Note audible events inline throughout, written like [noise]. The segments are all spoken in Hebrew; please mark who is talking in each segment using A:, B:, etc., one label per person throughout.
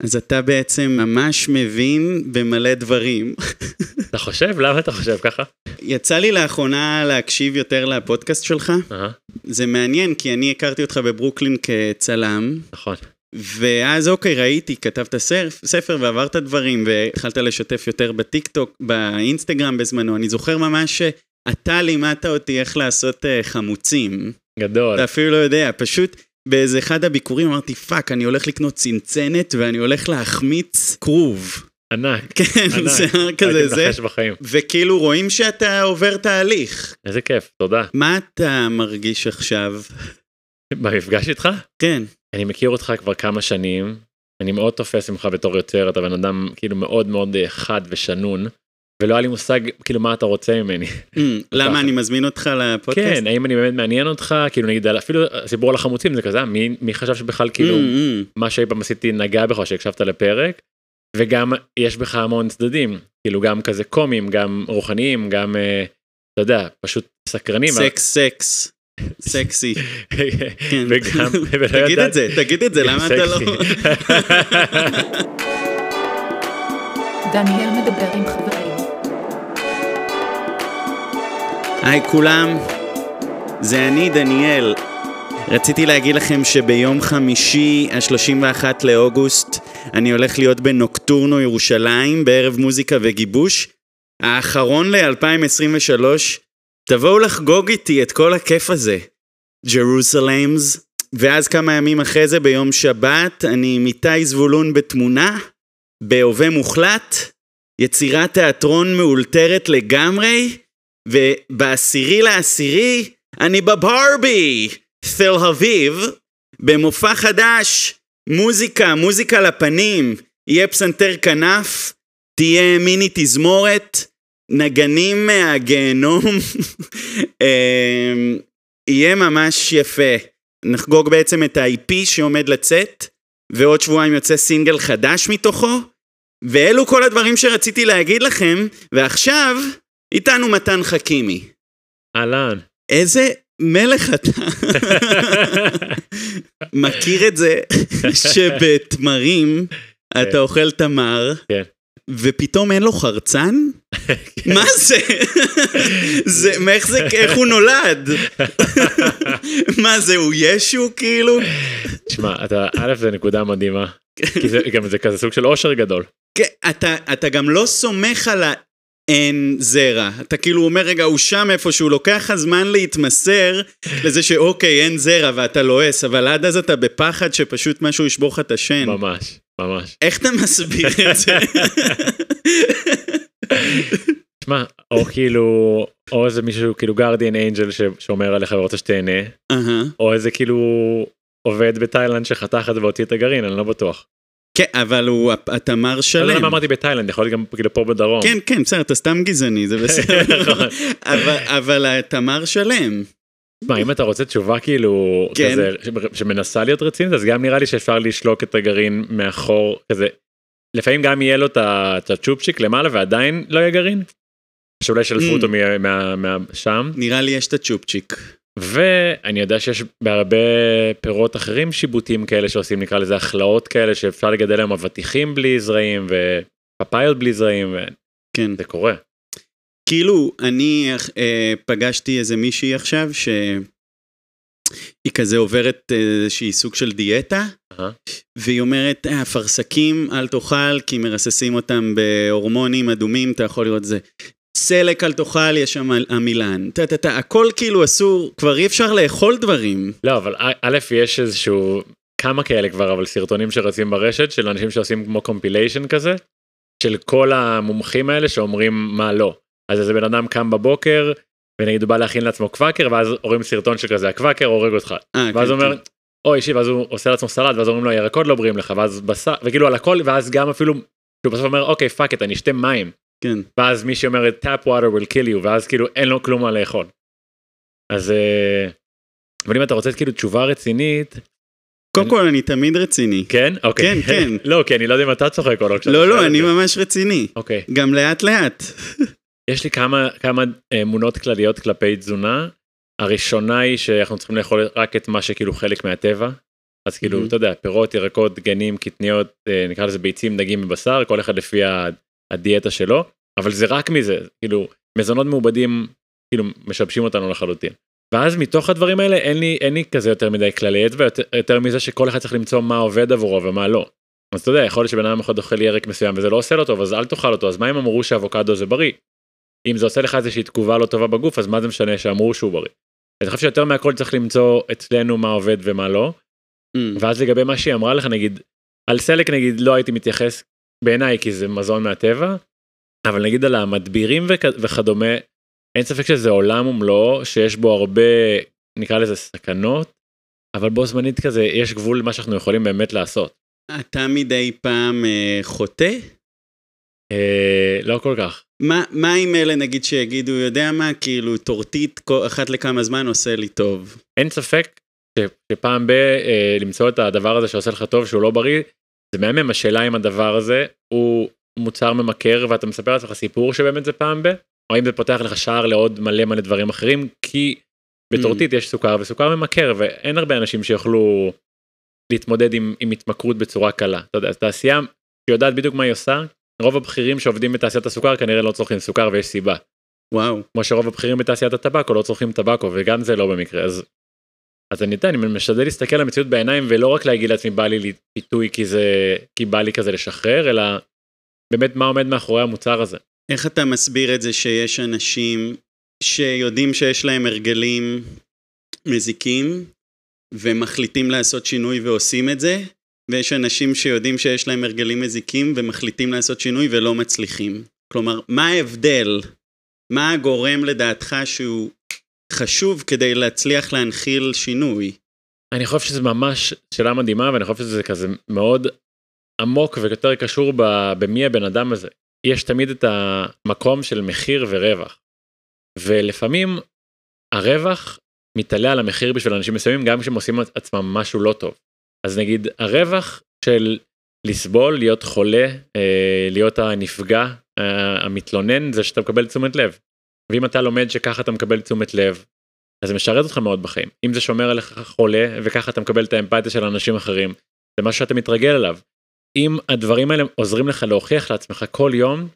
A: אז אתה בעצם ממש מבין במלא דברים.
B: אתה חושב? למה אתה חושב ככה?
A: יצא לי לאחרונה להקשיב יותר לפודקאסט שלך.
B: אהה,
A: זה מעניין, כי אני הכרתי אותך בברוקלין כצלם,
B: נכון.
A: ואז אוקיי, ראיתי, כתבת ספר, ספר ועברת דברים, והתחלת לשתף יותר בטיקטוק, באינסטגרם בזמנו. אני זוכר ממש שאתה לימדת אותי איך לעשות אה, חמוצים.
B: גדול.
A: אתה אפילו לא יודע, פשוט באיזה אחד הביקורים אמרתי, fuck, אני הולך לקנות צנצנת ואני הולך להחמיץ כרוב.
B: ענק. [laughs]
A: כן,
B: ענק.
A: היה כזה
B: הייתי
A: זה.
B: מנחש בחיים.
A: וכאילו רואים שאתה עובר תהליך.
B: איזה כיף, תודה.
A: מה אתה מרגיש עכשיו?
B: במפגש איתך?
A: כן.
B: אני מכיר אותך כבר כמה שנים. אני מאוד תופס ממך בתור יוצר, אתה בן אדם כאילו מאוד מאוד אה, חד ושנון. ולא היה לי מושג כאילו מה אתה רוצה ממני. [laughs]
A: Mm, למה אני מזמין אותך לפודקאסט?
B: כן, האם אני באמת מעניין אותך? כאילו נגיד על- אפילו הסיפור על החמוצים זה כזה, אה, מי מי חשב שבכלל כאילו
A: Mm, mm.
B: מה שאי פעם עשיתי נגע בך שהקשבת לפרק. וגם יש בך המון צדדים כאילו גם כזה קומיים גם רוחניים גם אה, אתה יודע פשוט סקרנים.
A: סקס סקס. סקסי. [laughs] כן.
B: וגם
A: תגיד את זה, תגיד את זה, למה אתה לא...
B: סקסי. [laughs]
C: דניאל מדבר עם חברים.
A: היי כולם, זה אני דניאל. רציתי להגיד לכם שביום חמישי, ה-31 לאוגוסט, אני הולך להיות בנוקטורנו ירושלים, בערב מוזיקה וגיבוש, האחרון ל-2023. תבואו לחגוג איתי את כל הכיף הזה. ג'רוסלמס. ואז כמה ימים אחרי זה, ביום שבת, אני עם איתי זבולון בתמונה, בהווה מוחלט, יצירת תיאטרון מאולתרת לגמרי, ובעשירי לעשירי, אני בברבי, תל אביב, במופע חדש, מוזיקה, מוזיקה לפנים, יהיה פסנתר כנף, תהיה מיני תזמורת, נגנים מהגיהנום, [laughs] אמ, יהיה ממש יפה. נחגוג בעצם את ה-IP שעומד לצאת, ועוד שבועיים יוצא סינגל חדש מתוכו, ואלו כל הדברים שרציתי להגיד לכם, ועכשיו, איתנו מתן חכימי.
B: אהלן.
A: איזה מלך אתה. מכיר את זה [laughs] שבתמרים אתה אוכל תמר,
B: כן.
A: ופתאום אין לו חרצן? מה זה? זה, מאיך זה, איך הוא נולד? מה זה, הוא ישו כאילו?
B: תשמע אתה א' זה נקודה מדהימה. כי זה גם זה כזה סוג של אושר גדול.
A: כן, אתה, אתה גם לא סומך על האין זרע. אתה כאילו אומר, רגע, הוא שם איפשהו, לוקח לך זמן להתמסר לזה שאוקיי, אין זרע ואתה לועס, אבל עד אז אתה בפחד שפשוט משהו ישבור לך את השן.
B: ממש ממש.
A: איך אתה מסביר את זה?
B: תשמע או כאילו או איזה מישהו כאילו גרדיאן אנג'ל ששומר עליך ורוצה שתהנה. או איזה כאילו עובד בתאילנד שחתך את זה והוציא את הגרעין אני לא בטוח.
A: כן, אבל הוא התמר
B: אני לא יודע
A: שלם.
B: מה אמרתי בתאילנד יכול להיות גם כאילו פה בדרום.
A: כן, כן, בסדר, אתה סתם גזעני, זה בסדר. [laughs]
B: נכון.
A: אבל- התמר שלם.
B: מה אם אתה רוצה תשובה כאילו
A: כן.
B: כזה שמנסה להיות רצינית אז גם נראה לי שאפשר לשלוק את הגרעין מאחור כזה. לפעמים גם יהיה לו את הצ'ופצ'יק למעלה ועדיין לא יהיה גרעין. שאולי שלפו
A: Mm.
B: אותו מה- מה- מה- שם
A: נראה לי יש את הצ'ופצ'יק.
B: ואני יודע שיש בהרבה פירות אחרים שיבוטים כאלה שעושים נקרא לזה הכלאות כאלה שאפשר לגדל להם אבטיחים בלי זרעים ופפאיות בלי זרעים
A: כן.
B: וזה קורה.
A: כאילו, אני אה, פגשתי איזה מישהי עכשיו שהיא כזה עוברת אה, איזושהי סוג של דיאטה,
B: אהה.
A: והיא אומרת, "אה, אפרסקים אל תאכל כי מרססים אותם בהורמונים אדומים, אתה יכול לראות את זה. סלק אל תאכל, יש שם עמילן. טה טה טה, הכל כאילו אסור, כבר אי אפשר לאכול דברים.
B: לא אבל א- יש איזשהו כמה כאלה כבר אבל סרטונים שרצים ברשת של אנשים שעושים כמו compilation כזה של כל המומחים האלה שאומרים מה לא. אז איזה בן אדם קם בבוקר ונגיד הוא בא להכין לעצמו קוואקר ואז רואים סרטון שכזה הקוואקר הורג אותך.
A: אה,
B: ואז
A: כן,
B: הוא אומר
A: כן.
B: אוי אישי ואז הוא עושה לעצמו סלט ואז אומרים לו ירקות לא בריאים לך ואז בשר וכאילו על הכל ואז גם אפילו שהוא בסוף אומר אוקיי fuck it אני אשתה מים
A: כן.
B: ואז מישהי אומרת tap water will kill you ואז כאילו אין לו כלום מה לאכול. אז אה, אבל אם אתה רוצה כאילו תשובה רצינית
A: קודם כל, אני תמיד רציני.
B: כן אוקיי
A: כן, כן. [laughs]
B: לא כי אני לא יודע אם אתה צוחק או לא.
A: לא, לא, אני. ממש רציני.
B: אוקיי
A: גם לאט לאט.
B: יש לי כמה כמה אה, אמונות כלליות כלפי תזונה. הראשונה היא שאנחנו צריכים לאכול רק את מה שכאילו חלק מהטבע. אז כאילו. אתה יודע, פירות, ירקות, דגנים, קטניות, אה, נקרא לזה ביצים, דגים ובשר, כל אחד לפי הדיאטה שלו, אבל זה רק מזה, כאילו, מזונות מעובדים, כאילו, משבשים אותנו לחלוטין. ואז מתוך הדברים האלה אין לי, אין לי כזה יותר מדי כללי אצבע, יותר, יותר מזה שכל אחד צריך למצוא מה עובד עבורו ומה לא. אז אתה יודע, יכול להיות שבן אדם אחד אוכל ירק מסוים וזה לא עושה לו טוב, אז אל תאכל אותו, אז מה אם אמרו שאבוקדו זה בריא? אם זה עושה לך איזושהי תגובה לא טובה בגוף, אז מה זה משנה שאמרו שהוא בריא? אני חושב שיותר מהכל צריך למצוא אצלנו מה עובד ומה לא,
A: Mm.
B: ואז לגבי מה שהיא אמרה לך נגיד, על סלק נגיד לא הייתי מתייחס בעיניי כי זה מזון מהטבע, אבל נגיד על המדבירים וכ- וכדומה, אין ספק שזה עולם ומלואו שיש בו הרבה נקרא לזה סכנות, אבל בו זמנית כזה יש גבול למה שאנחנו יכולים באמת לעשות.
A: אתה מדי פעם אה, חוטא?
B: אה, לא כל כך.
A: מה, מה עם אלה נגיד שיגידו, יודע מה, כאילו טורטית אחת לכמה זמן עושה לי טוב.
B: אין ספק שפעם ב... אה, למצוא את הדבר הזה שעושה לך טוב שהוא לא בריא, זה מהמם השאלה אם הדבר הזה הוא מוצר ממכר ואתה מספר לעצמך סיפור שבאמת זה פעם ב, או אם זה פותח לך שער לעוד מלא מלא דברים אחרים, כי בטורטית יש סוכר וסוכר ממכר ואין הרבה אנשים שיוכלו להתמודד עם, עם התמכרות בצורה קלה. אתה יודע, אז תעשייה שיודעת בדיוק מה היא עושה, רוב הבכירים שעובדים בתעשיית הסוכר כנראה לא צורכים סוכר ויש סיבה.
A: וואו.
B: כמו שרוב הבכירים בתעשיית הטבקו לא צורכים טבקו וגם זה לא במקרה אז. אז אני יודע אני משתדל להסתכל על המציאות בעיניים ולא רק להגיד לעצמי בא לי פיתוי כי זה כי בא לי כזה לשחרר אלא באמת מה עומד מאחורי המוצר הזה.
A: איך אתה מסביר את זה שיש אנשים שיודעים שיש להם הרגלים מזיקים ומחליטים לעשות שינוי ועושים את זה, ויש אנשים שיודעים שיש להם הרגלים מזיקים ומחליטים לעשות שינוי ולא מצליחים. כלומר, מה ההבדל? מה הגורם לדעתך שהוא חשוב כדי להצליח להנחיל שינוי?
B: אני חושב שזה ממש שאלה מדהימה ואני חושב שזה כזה מאוד עמוק ויותר קשור ב- במי הבן אדם הזה. יש תמיד את המקום של מחיר ורווח. ולפעמים הרווח מתעלה על המחיר בשביל אנשים מסוימים גם כשהם עושים עצמם משהו לא טוב. אז נגיד הרווח של לסבול, להיות חולה, אה, להיות הנפגע, אה, המתלונן, זה שאתה מקבל תשומת לב. ואם אתה לומד שככה אתה מקבל תשומת לב, אז זה משרת אותך מאוד בחיים. אם זה שומר עליך חולה וככה אתה מקבל את האמפתיה של אנשים אחרים, זה משהו שאתה מתרגל אליו. אם הדברים האלה עוזרים לך להוכיח לעצמך כל יום,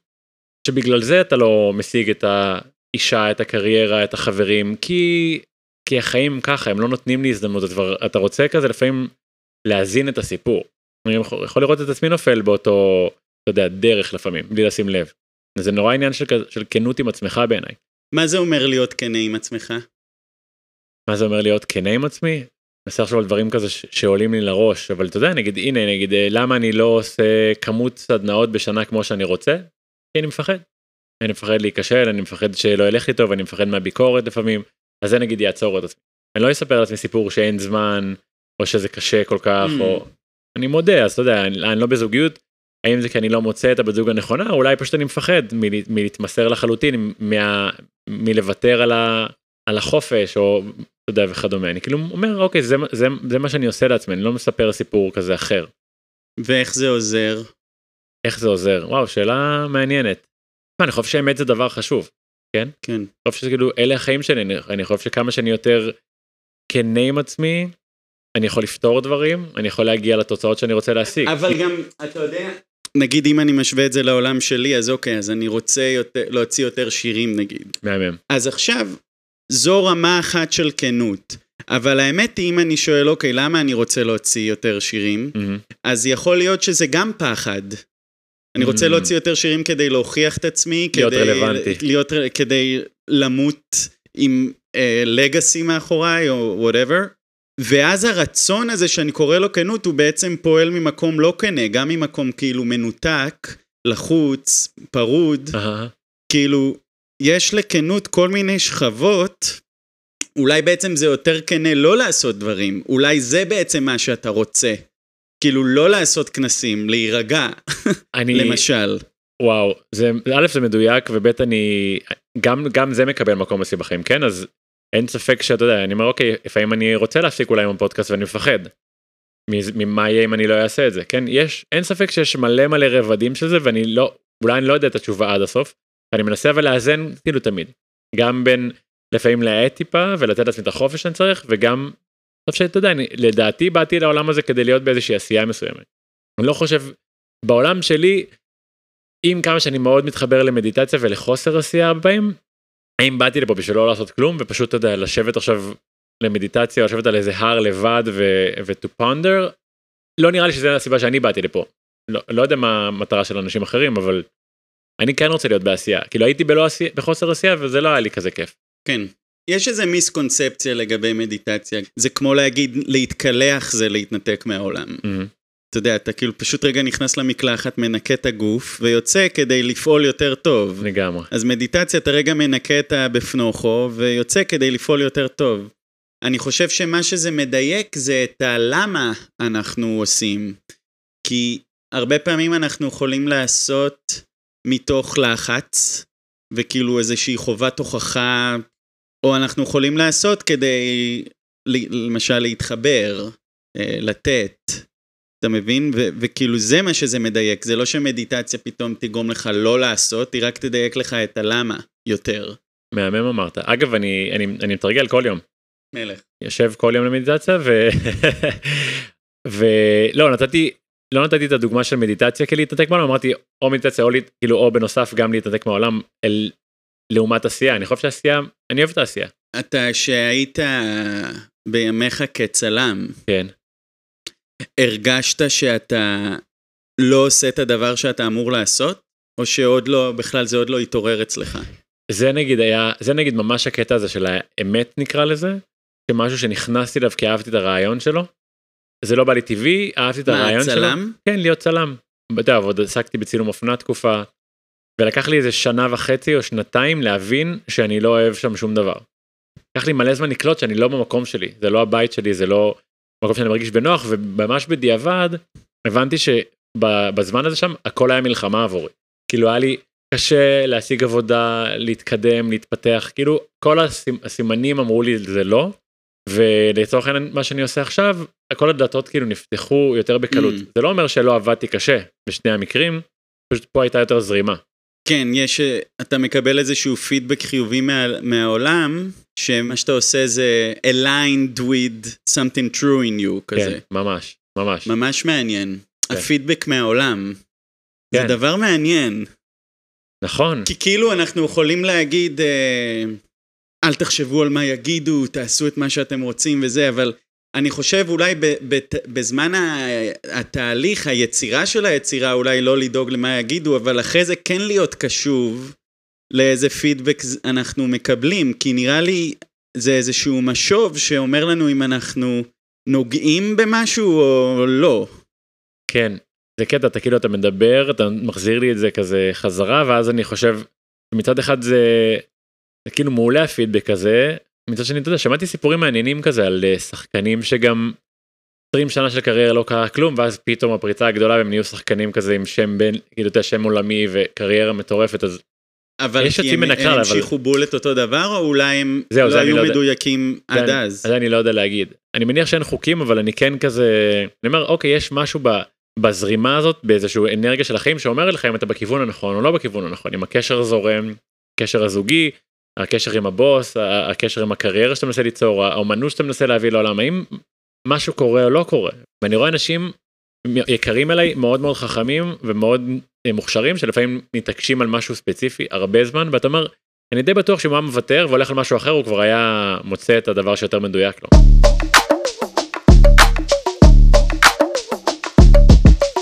B: שבגלל זה אתה לא משיג את האישה, את הקריירה, את החברים, כי, כי החיים ככה, הם לא נותנים לי הזדמנות, אתה, רוצה כזה לפעמים להזין את הסיפור. אני יכול לראות את עצמי נופל באותו, אתה יודע, דרך לפעמים, בלי לשים לב. זה נורא עניין של, של כנות עם עצמך בעיניי.
A: מה זה אומר להיות כנה עם עצמך?
B: מה זה אומר להיות כנה עם עצמי? מנסה לחשוב על דברים כזה ש- שעולים לי לראש, אבל אתה יודע, נגיד, הנה, נגיד, אה, למה אני לא עושה כמות סדנאות בשנה כמו שאני רוצה? כי אני מפחד. אני מפחד להיכשל, אני מפחד שלא ילך לי טוב, אני מפחד מהביקורת לפעמים, אז זה נגיד יעצור את עצמי. אני לא אספר לעצמי סיפור שאין זמן, או שזה קשה כל כך,
A: Mm.
B: או... אני מודה, אז אתה יודע, אני, אני לא בזוגיות, האם זה כי אני לא מוצא את הבת זוג הנכונה, או אולי פשוט אני מפחד מל, מלהתמסר לחלוטין, מה, מלוותר על, ה, על החופש, או אתה יודע, וכדומה. אני כאילו אומר, אוקיי, זה, זה, זה מה שאני עושה לעצמי, אני לא מספר סיפור כזה אחר.
A: ואיך זה עוזר?
B: איך זה עוזר? וואו, שאלה מעניינת. מה, אני חושב שהאמת זה דבר חשוב.
A: כן.
B: אני חושב שכאילו, אלה החיים שלי, אני, אני חושב שכמה שאני יותר כנה עם עצמי, אני יכול לפתור דברים, אני יכול להגיע לתוצאות שאני רוצה להשיג.
A: אבל גם, אתה יודע... נגיד אם אני משווה את זה לעולם שלי, אז אוקיי, אז אני רוצה יותר, להוציא יותר שירים נגיד.
B: מהמם.
A: אז עכשיו, זו רמה אחת של כנות. אבל האמת היא, אם אני שואל, אוקיי, למה אני רוצה להוציא יותר שירים?
B: מהמם.
A: אז יכול להיות שזה גם פחד. אני רוצה
B: Mm.
A: להוציא יותר שירים כדי להוכיח את עצמי,
B: להיות
A: כדי,
B: רלוונטי.
A: להיות, כדי למות עם legacy מאחוריי או whatever. ואז הרצון הזה שאני קורא לו כנות הוא בעצם פועל ממקום לא כנה, גם ממקום כאילו מנותק, לחוץ, פרוד.
B: אהה.
A: כאילו, יש לכנות כל מיני שכבות, אולי בעצם זה יותר כנה לא לעשות דברים, אולי זה בעצם מה שאתה רוצה. כאילו, לא לעשות כנסים, להירגע, [laughs]
B: אני,
A: למשל.
B: וואו, זה, א' זה מדויק, וב' אני, גם, גם זה מקבל מקום אצלי בחיים, כן? אז אין ספק שאתה יודע, אני אומר, אוקיי, לפעמים אני רוצה להפסיק אולי עם הפודקאסט ואני מפחד. ממה יהיה אם אני לא אעשה את זה, כן? יש, אין ספק שיש מלא מלא רבדים של זה, ואני לא, אולי אני לא יודע את התשובה עד הסוף, ואני מנסה אבל לאזן כאילו תמיד. גם בין לפעמים להאט טיפה ולתת לעצמי את החופש שאני צריך, וגם עכשיו שאתה יודע, אני, לדעתי באתי לעולם הזה כדי להיות באיזושהי עשייה מסוימת. אני לא חושב, בעולם שלי, עם כמה שאני מאוד מתחבר למדיטציה ולחוסר עשייה הרבה פעמים, האם באתי לפה בשביל לא לעשות כלום ופשוט, אתה יודע, לשבת עכשיו למדיטציה, לשבת על איזה הר לבד ו-to ponder, לא נראה לי שזה הסיבה שאני באתי לפה. לא, לא יודע מה המטרה של אנשים אחרים, אבל אני כן רוצה להיות בעשייה. כאילו הייתי בלא עשייה, בחוסר עשייה וזה לא היה לי כזה כיף.
A: כן. יש איזה מיסקונספציה לגבי מדיטציה. זה כמו להגיד, להתקלח זה להתנתק מהעולם.
B: Mm-hmm.
A: אתה יודע, אתה כאילו פשוט רגע נכנס למקלחת, מנקה את הגוף, ויוצא כדי לפעול יותר טוב.
B: לגמרי.
A: אז מדיטציה, אתה רגע מנקה את הבפנוכו, ויוצא כדי לפעול יותר טוב. אני חושב שמה שזה מדייק זה את הלמה אנחנו עושים. כי הרבה פעמים אנחנו יכולים לעשות מתוך לחץ, וכאילו איזושהי חובת הוכחה, או אנחנו יכולים לעשות כדי, למשל, להתחבר, אה, לתת. אתה מבין? ו- וכאילו זה מה שזה מדייק, זה לא שמדיטציה פתאום תגרום לך לא לעשות, היא רק תדייק לך את הלמה יותר.
B: מהמם אמרת. אגב, אני, אני, אני מתרגל כל יום.
A: מלך.
B: יושב כל יום למדיטציה ו... [laughs] ולא, נתתי, לא נתתי את הדוגמה של מדיטציה כלהתנתק מהעולם, אמרתי או מדיטציה או, כאילו, או בנוסף גם להתנתק מהעולם אל, לעומת עשייה, אני חושב שעשייה, אני אוהב את העשייה.
A: אתה שהיית בימיך כצלם,
B: כן.
A: הרגשת שאתה לא עושה את הדבר שאתה אמור לעשות? או שעוד לא, בכלל זה עוד לא התעורר אצלך?
B: זה נגיד היה, זה נגיד ממש הקטע הזה של האמת נקרא לזה, שמשהו שנכנסתי אליו כי אהבתי את הרעיון שלו. זה לא בא לי טבעי, אהבתי את הרעיון שלו.
A: מה, צלם?
B: כן, להיות צלם. אתה יודע, עוד עסקתי בצילום אופנה תקופה, ולקח לי איזה שנה וחצי או שנתיים להבין שאני לא אוהב שם שום דבר. לקח לי מלא זמן לקלוט שאני לא במקום שלי, זה לא הבית שלי, זה לא מקום שאני מרגיש בנוח, וממש בדיעבד הבנתי שבזמן הזה שם הכל היה מלחמה עבורי. כאילו היה לי קשה להשיג עבודה, להתקדם, להתפתח, כאילו כל הסימנים אמרו לי זה לא, ולצורך העניין מה שאני עושה עכשיו, כל הדלתות כאילו נפתחו יותר בקלות. Mm. זה לא אומר שלא עבדתי קשה בשני המקרים, פשוט פה הייתה יותר זרימה.
A: כן, יש, אתה מקבל איזשהו פידבק חיובי מה, מהעולם, שמה שאתה עושה זה aligned with something true in you, כזה.
B: כן, ממש, ממש.
A: ממש מעניין. כן. הפידבק מהעולם. כן. זה דבר מעניין.
B: נכון.
A: כי כאילו אנחנו יכולים להגיד, אה, אל תחשבו על מה יגידו, תעשו את מה שאתם רוצים וזה, אבל אני חושב אולי ב, ב, בזמן התהליך, היצירה של היצירה, אולי לא לדאוג למה יגידו, אבל אחרי זה כן להיות קשוב לאיזה פידבק אנחנו מקבלים, כי נראה לי זה איזשהו משוב שאומר לנו אם אנחנו נוגעים במשהו או לא.
B: כן, זה קטע, אתה כאילו אתה מדבר, אתה מחזיר לי את זה כזה חזרה, ואז אני חושב, מצד אחד זה, זה כאילו מעולה הפידבק הזה, מצד שני, אתה יודע, שמעתי סיפורים מעניינים כזה על אה, שחקנים שגם 20 שנה של קריירה לא קרה כלום, ואז פתאום הפריצה הגדולה והם נהיו שחקנים כזה עם שם בין, כאילו, אתה יודע, שם עולמי וקריירה מטורפת, אז
A: אבל
B: יש יוצאים
A: הם,
B: מן הכלל,
A: הם
B: אבל-
A: המשיכו בול את אותו דבר, או אולי הם
B: זהו, זה
A: לא היו
B: לא.
A: מדויקים
B: זה
A: עד אז?
B: זה אני לא יודע להגיד. אני מניח שאין חוקים, אבל אני כן כזה, אני אומר, אוקיי, יש משהו ב, בזרימה הזאת, באיזשהו אנרגיה של החיים, שאומר לך אם אתה בכיוון הנכון או לא בכיוון הנכון, אם הקשר זורם, הקשר הזוגי, הקשר עם הבוס, הקשר עם הקריירה שאתה מנסה ליצור, האומנות שאתה מנסה להביא לעולם, האם משהו קורה או לא קורה. ואני רואה אנשים יקרים אליי, מאוד מאוד חכמים ומאוד מוכשרים, שלפעמים מתעקשים על משהו ספציפי הרבה זמן, ואתה אומר, אני די בטוח שאם הוא היה מוותר והולך על משהו אחר, הוא כבר היה מוצא את הדבר שיותר מדויק לו.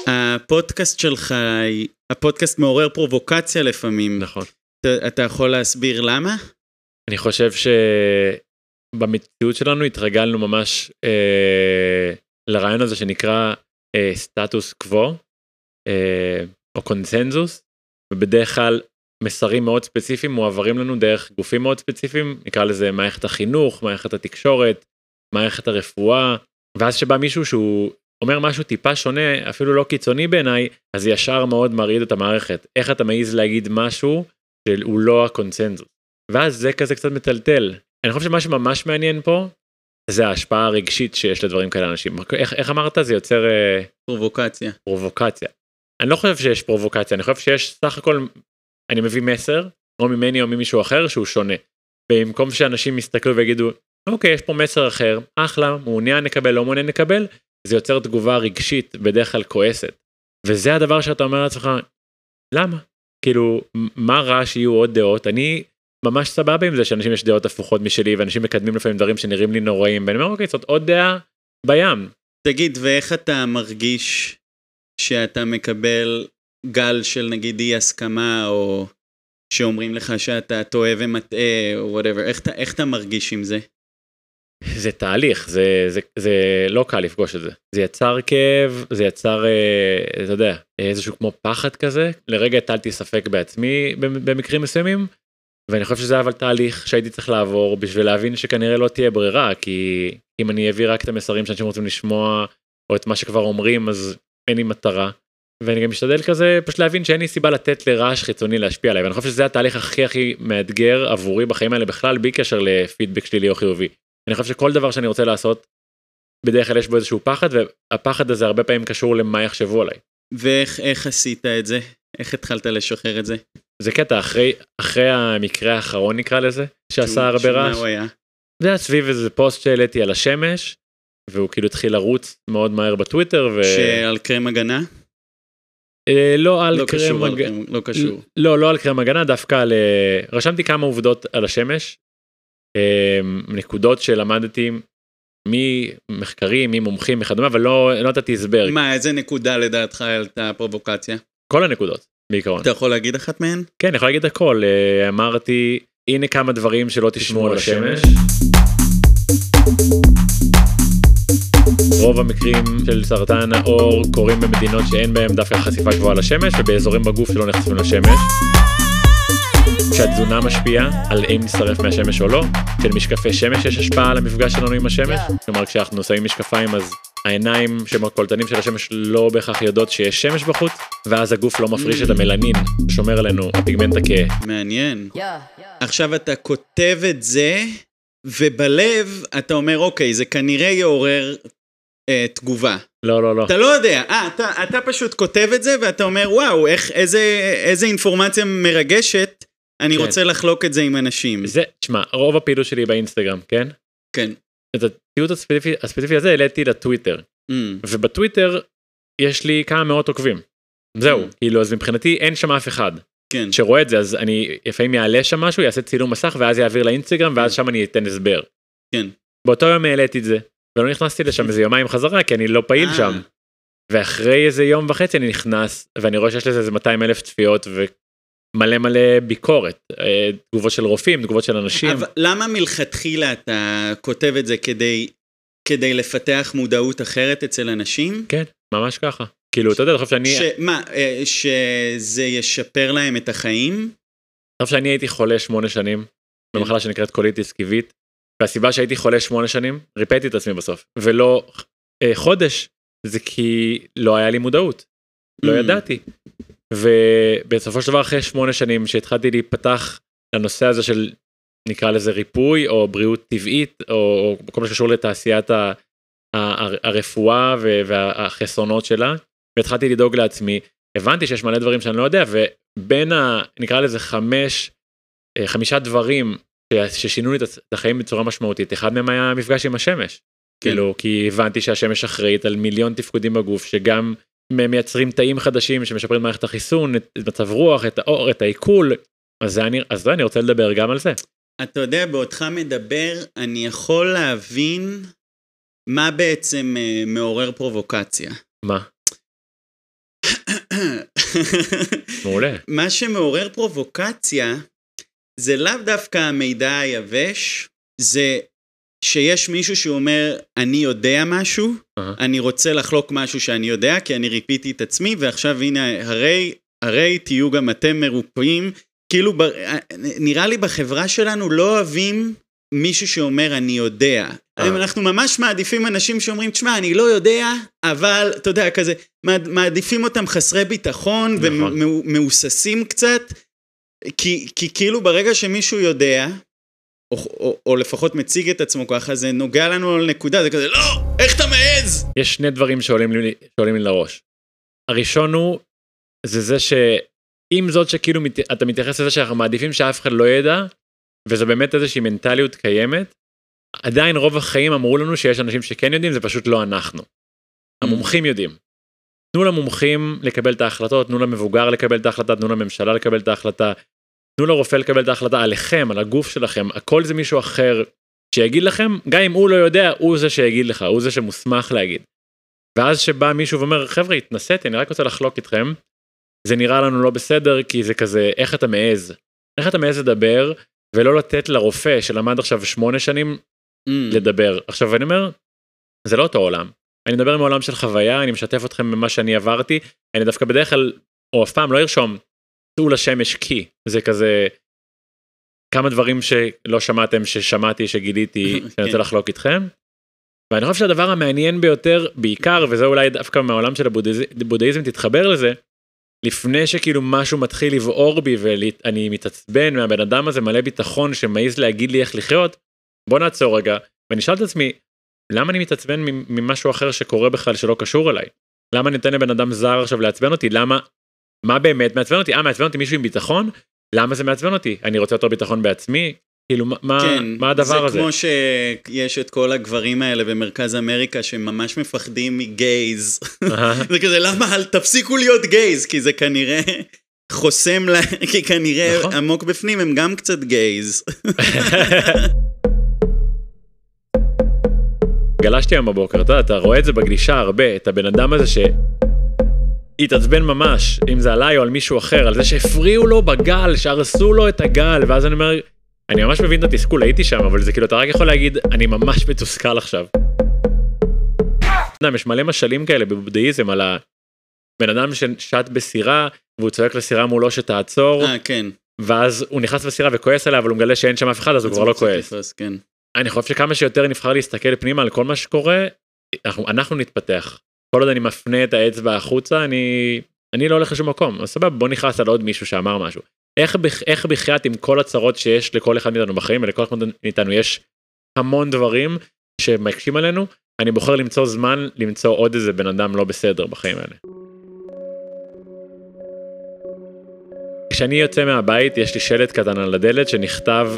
A: הפודקאסט שלך, הפודקאסט מעורר פרובוקציה לפעמים.
B: נכון.
A: אתה, אתה יכול להסביר למה?
B: אני חושב שבמציאות שלנו התרגלנו ממש אה, לרעיון הזה שנקרא אה, סטטוס קוו אה, או קונצנזוס ובדרך כלל מסרים מאוד ספציפיים מועברים לנו דרך גופים מאוד ספציפיים נקרא לזה מערכת החינוך מערכת התקשורת מערכת הרפואה ואז שבא מישהו שהוא אומר משהו טיפה שונה אפילו לא קיצוני בעיניי אז ישר מאוד מרעיד את המערכת איך אתה מעז להגיד משהו שהוא לא הקונצנזוס. ואז זה כזה קצת מטלטל. אני חושב שמה שממש מעניין פה זה ההשפעה הרגשית שיש לדברים כאלה לאנשים. איך, איך אמרת זה יוצר אה,
A: פרובוקציה.
B: פרובוקציה. אני לא חושב שיש פרובוקציה אני חושב שיש סך הכל אני מביא מסר או ממני או ממישהו אחר שהוא שונה. במקום שאנשים יסתכלו ויגידו אוקיי, יש פה מסר אחר, אחלה, מעוניין נקבל, לא מעוניין נקבל, זה יוצר תגובה רגשית, בדרך כלל כועסת. וזה הדבר שאתה אומר לעצמך, למה? כאילו, מה רע שיהיו עוד דעות? אני ממש סבבה עם זה שאנשים יש דעות הפוכות משלי, ואנשים מקדמים לפעמים דברים שנראים לי נוראים, ואני אומר, אוקיי, זאת עוד דעה בים.
A: תגיד, ואיך אתה מרגיש שאתה מקבל גל של נגיד אי הסכמה, או שאומרים לך שאתה טועה ומטעה, או וואטאבר, איך, איך אתה מרגיש עם זה?
B: זה תהליך, זה, זה, זה לא קל לפגוש את זה. זה יצר כאב, זה יצר, אה, אתה יודע, איזשהו כמו פחד כזה. לרגע הטלתי ספק בעצמי במ- במקרים מסוימים, ואני חושב שזה אבל תהליך שהייתי צריך לעבור בשביל להבין שכנראה לא תהיה ברירה, כי אם אני אביא רק את המסרים שאנשים רוצים לשמוע, או את מה שכבר אומרים, אז אין לי מטרה. ואני גם משתדל כזה פשוט להבין שאין לי סיבה לתת לרעש חיצוני להשפיע עליי, ואני חושב שזה התהליך הכי הכי מאתגר עבורי בחיים האלה בכלל, בלי קשר לפידבק שלילי או חיובי. אני חושב שכל דבר שאני רוצה לעשות, בדרך כלל יש בו איזשהו פחד, והפחד הזה הרבה פעמים קשור למה יחשבו עליי.
A: ואיך איך עשית את זה? איך התחלת לשחרר את זה?
B: זה קטע אחרי אחרי המקרה האחרון נקרא לזה שעשה הרבה רעש? זה היה סביב איזה פוסט שהעליתי על השמש והוא כאילו התחיל לרוץ מאוד מהר בטוויטר ו...
A: שעל קרם הגנה?
B: אה, לא על
A: לא
B: קרם
A: קשור, על
B: הג-
A: לא קשור.
B: לא לא על קרם הגנה דווקא על אה, רשמתי כמה עובדות על השמש אה, נקודות שלמדתי ממחקרים ממומחים וכדומה אבל לא לא נתתי הסבר
A: מה, איזה נקודה לדעתך העלתה הפרובוקציה?
B: כל הנקודות בעיקרון
A: אתה יכול להגיד אחת מהן?
B: כן אני יכול להגיד הכל אמרתי הנה כמה דברים שלא תשמעו על השמש. רוב המקרים של סרטן העור קורים במדינות שאין בהם דווקא חשיפה גבוהה לשמש ובאזורים בגוף שלא נחשפים לשמש. שהתזונה משפיעה על אם נשרף מהשמש או לא, שלמשקפי שמש יש השפעה על המפגש שלנו עם השמש, כלומר כשאנחנו שמים משקפיים אז העיניים שמקולטנים של השמש לא בהכרח יודעות שיש שמש בחוץ, ואז הגוף לא מפריש את המלנין ששומר עלינו, הפיגמנט הכהה.
A: מעניין. עכשיו אתה כותב את זה, ובלב אתה אומר, אוקיי, זה כנראה יעורר אה, תגובה.
B: לא לא לא.
A: אתה לא יודע, אה, אתה, אתה פשוט כותב את זה, ואתה אומר, וואו, איך, איזה, איזה אינפורמציה מרגשת, אני
B: כן.
A: רוצה לחלוק את זה עם אנשים.
B: זה, תשמע, רוב הפעילות שלי באינסטגרם, כן?
A: כן.
B: את התיעוד הספציפי, הספציפי הזה העליתי לטוויטר,
A: Mm,
B: ובטוויטר יש לי כמה מאות עוקבים. זהו,
A: Mm.
B: כאילו, אז מבחינתי אין שם אף אחד
A: כן.
B: שרואה את זה, אז אני לפעמים יעלה שם משהו, יעשה צילום מסך, ואז יעביר לאינסטגרם, ואז שם אני אתן הסבר.
A: כן.
B: באותו יום העליתי את זה, ולא נכנסתי לשם איזה יומיים חזרה, כי אני לא פעיל
A: אה.
B: שם. ואחרי איזה יום וחצי אני נכנס, ואני רואה שיש לזה איזה 200 אלף צפיות, ומלא מלא ביקורת, אה, תגובות של רופאים, תגובות של אנשים.
A: אבל למה מלכתחילה אתה כותב את זה כדי, כדי לפתח מודעות אחרת אצל אנשים?
B: כן, ממש ככה. כאילו, אתה יודע, אני חושב שאני...
A: ש... מה, אה, שזה ישפר להם את החיים?
B: אני חושב שאני הייתי חולה שמונה שנים במחלה שנקראת קוליטיס קיבית והסיבה שהייתי חולה שמונה שנים ריפאתי את עצמי בסוף. ולא אה, חודש זה כי לא היה לי מודעות. לא
A: Mm.
B: ידעתי. ובסופו של דבר אחרי שמונה שנים שהתחלתי להיפתח לנושא הזה של נקרא לזה ריפוי או בריאות טבעית או, או כל מה שקשור לתעשיית ה, ה, ה, הרפואה ו- והחסרונות שלה והתחלתי לדאוג לעצמי. הבנתי שיש מלא דברים שאני לא יודע ובין ה... נקרא לזה חמש, אה, חמישה דברים ששינו לי את החיים בצורה משמעותית, אחד מהם היה המפגש עם השמש.
A: כן.
B: כאילו, כי הבנתי שהשמש אחראית על מיליון תפקודים בגוף שגם מייצרים תאים חדשים שמשפרים את מערכת החיסון, את מצב רוח, את האור, את העיכול. אז זה אני, אז אני רוצה לדבר גם על זה.
A: אתה יודע, בעודך מדבר, אני יכול להבין מה בעצם אה, מעורר פרובוקציה.
B: מה? [coughs] מעולה.
A: מה שמעורר פרובוקציה זה לאו דווקא המידע היבש, זה שיש מישהו שאומר, אני יודע משהו,
B: אהה.
A: אני רוצה לחלוק משהו שאני יודע, כי אני ריפיתי את עצמי, ועכשיו הנה, הרי, הרי תהיו גם אתם מרופאים. כאילו, ב, נראה לי בחברה שלנו לא אוהבים מישהו שאומר, אני יודע.
B: אה.
A: אנחנו ממש מעדיפים אנשים שאומרים, תשמע, אני לא יודע, אבל, אתה יודע, כזה, מעד- מעדיפים אותם חסרי ביטחון
B: נכון.
A: ומהוססים קצת, כי, כי כאילו ברגע שמישהו יודע, או, או, או לפחות מציג את עצמו ככה, זה נוגע לנו על נקודה, זה כזה, לא, איך אתה מעז?
B: יש שני דברים שעולים לי, שעולים לי לראש. הראשון הוא, זה זה שעם זאת שכאילו מת, אתה מתייחס לזה שאנחנו מעדיפים שאף אחד לא ידע, וזו באמת איזושהי מנטליות קיימת, עדיין רוב החיים אמרו לנו שיש אנשים שכן יודעים, זה פשוט לא אנחנו. המומחים יודעים. תנו למומחים לקבל את ההחלטות, תנו למבוגר לקבל את ההחלטה, תנו לממשלה לקבל את ההחלטה, תנו לרופא לקבל את ההחלטה עליכם, על הגוף שלכם, הכל זה מישהו אחר שיגיד לכם, גם אם הוא לא יודע, הוא זה שיגיד לך, הוא זה שמוסמך להגיד. ואז שבא מישהו ואומר, חבר'ה, התנסיתי, אני רק רוצה לחלוק איתכם, זה נראה לנו לא בסדר, כי זה כזה, איך אתה מעז? איך אתה מעז לדבר, ולא לתת לרופא שלמד עכשיו שמונה שנים
A: Mm.
B: לדבר. עכשיו אני אומר, זה לא אותו עולם. אני מדבר מעולם של חוויה, אני משתף אתכם במה שאני עברתי, אני דווקא בדרך כלל, או אף פעם לא ארשום, צאו לשמש כי, זה כזה כמה דברים שלא שמעתם, ששמעתי, שגיליתי, [laughs] שאני רוצה לחלוק איתכם. ואני חושב שהדבר המעניין ביותר, בעיקר, וזה אולי דווקא מהעולם של הבודהיזם תתחבר לזה, לפני שכאילו משהו מתחיל לבעור בי ואני מתעצבן מהבן אדם הזה מלא ביטחון שמעז להגיד לי איך לחיות, בוא נעצור רגע, ואני אשאל את עצמי, למה אני מתעצבן ממשהו אחר שקורה בכלל שלא קשור אליי? למה אני אתן לבן אדם זר עכשיו לעצבן אותי? למה? מה באמת מעצבן אותי? אה, מעצבן אותי מישהו עם ביטחון? למה זה מעצבן אותי? אני רוצה יותר ביטחון בעצמי? כאילו, מה,
A: כן,
B: מה הדבר הזה?
A: זה כמו שיש את כל הגברים האלה במרכז אמריקה שממש מפחדים מגייז. [laughs] זה כזה, למה אל תפסיקו להיות גייז? כי זה כנראה חוסם לה, [laughs] כי כנראה
B: נכון.
A: עמוק בפנים הם גם קצת גייז. [laughs]
B: גלשתי היום בבוקר, אתה אתה רואה את זה בגלישה הרבה, את הבן אדם הזה ש... התעצבן ממש, אם זה עליי או על מישהו אחר, על זה שהפריעו לו בגל, שהרסו לו את הגל, ואז אני אומר, אני ממש מבין את התסכול, הייתי שם, אבל זה כאילו, אתה רק יכול להגיד, אני ממש מתוסכל עכשיו. יש מלא משלים כאלה בבודהיזם על הבן אדם ששט בסירה, והוא צועק לסירה מולו שתעצור,
A: אה, כן.
B: ואז הוא נכנס בסירה וכועס עליה, אבל הוא מגלה שאין שם אף אחד, אז הוא כבר לא כועס.
A: כן.
B: אני חושב שכמה שיותר נבחר להסתכל פנימה על כל מה שקורה, אנחנו, אנחנו נתפתח. כל עוד אני מפנה את האצבע החוצה, אני, אני לא הולך לשום מקום. סבבה, בוא נכעס על עוד מישהו שאמר משהו. איך, איך בחייאת עם כל הצרות שיש לכל אחד מאיתנו בחיים ולכל אחד מאיתנו יש המון דברים שמקשים עלינו, אני בוחר למצוא זמן למצוא עוד איזה בן אדם לא בסדר בחיים האלה. כשאני יוצא מהבית יש לי שלט קטן על הדלת שנכתב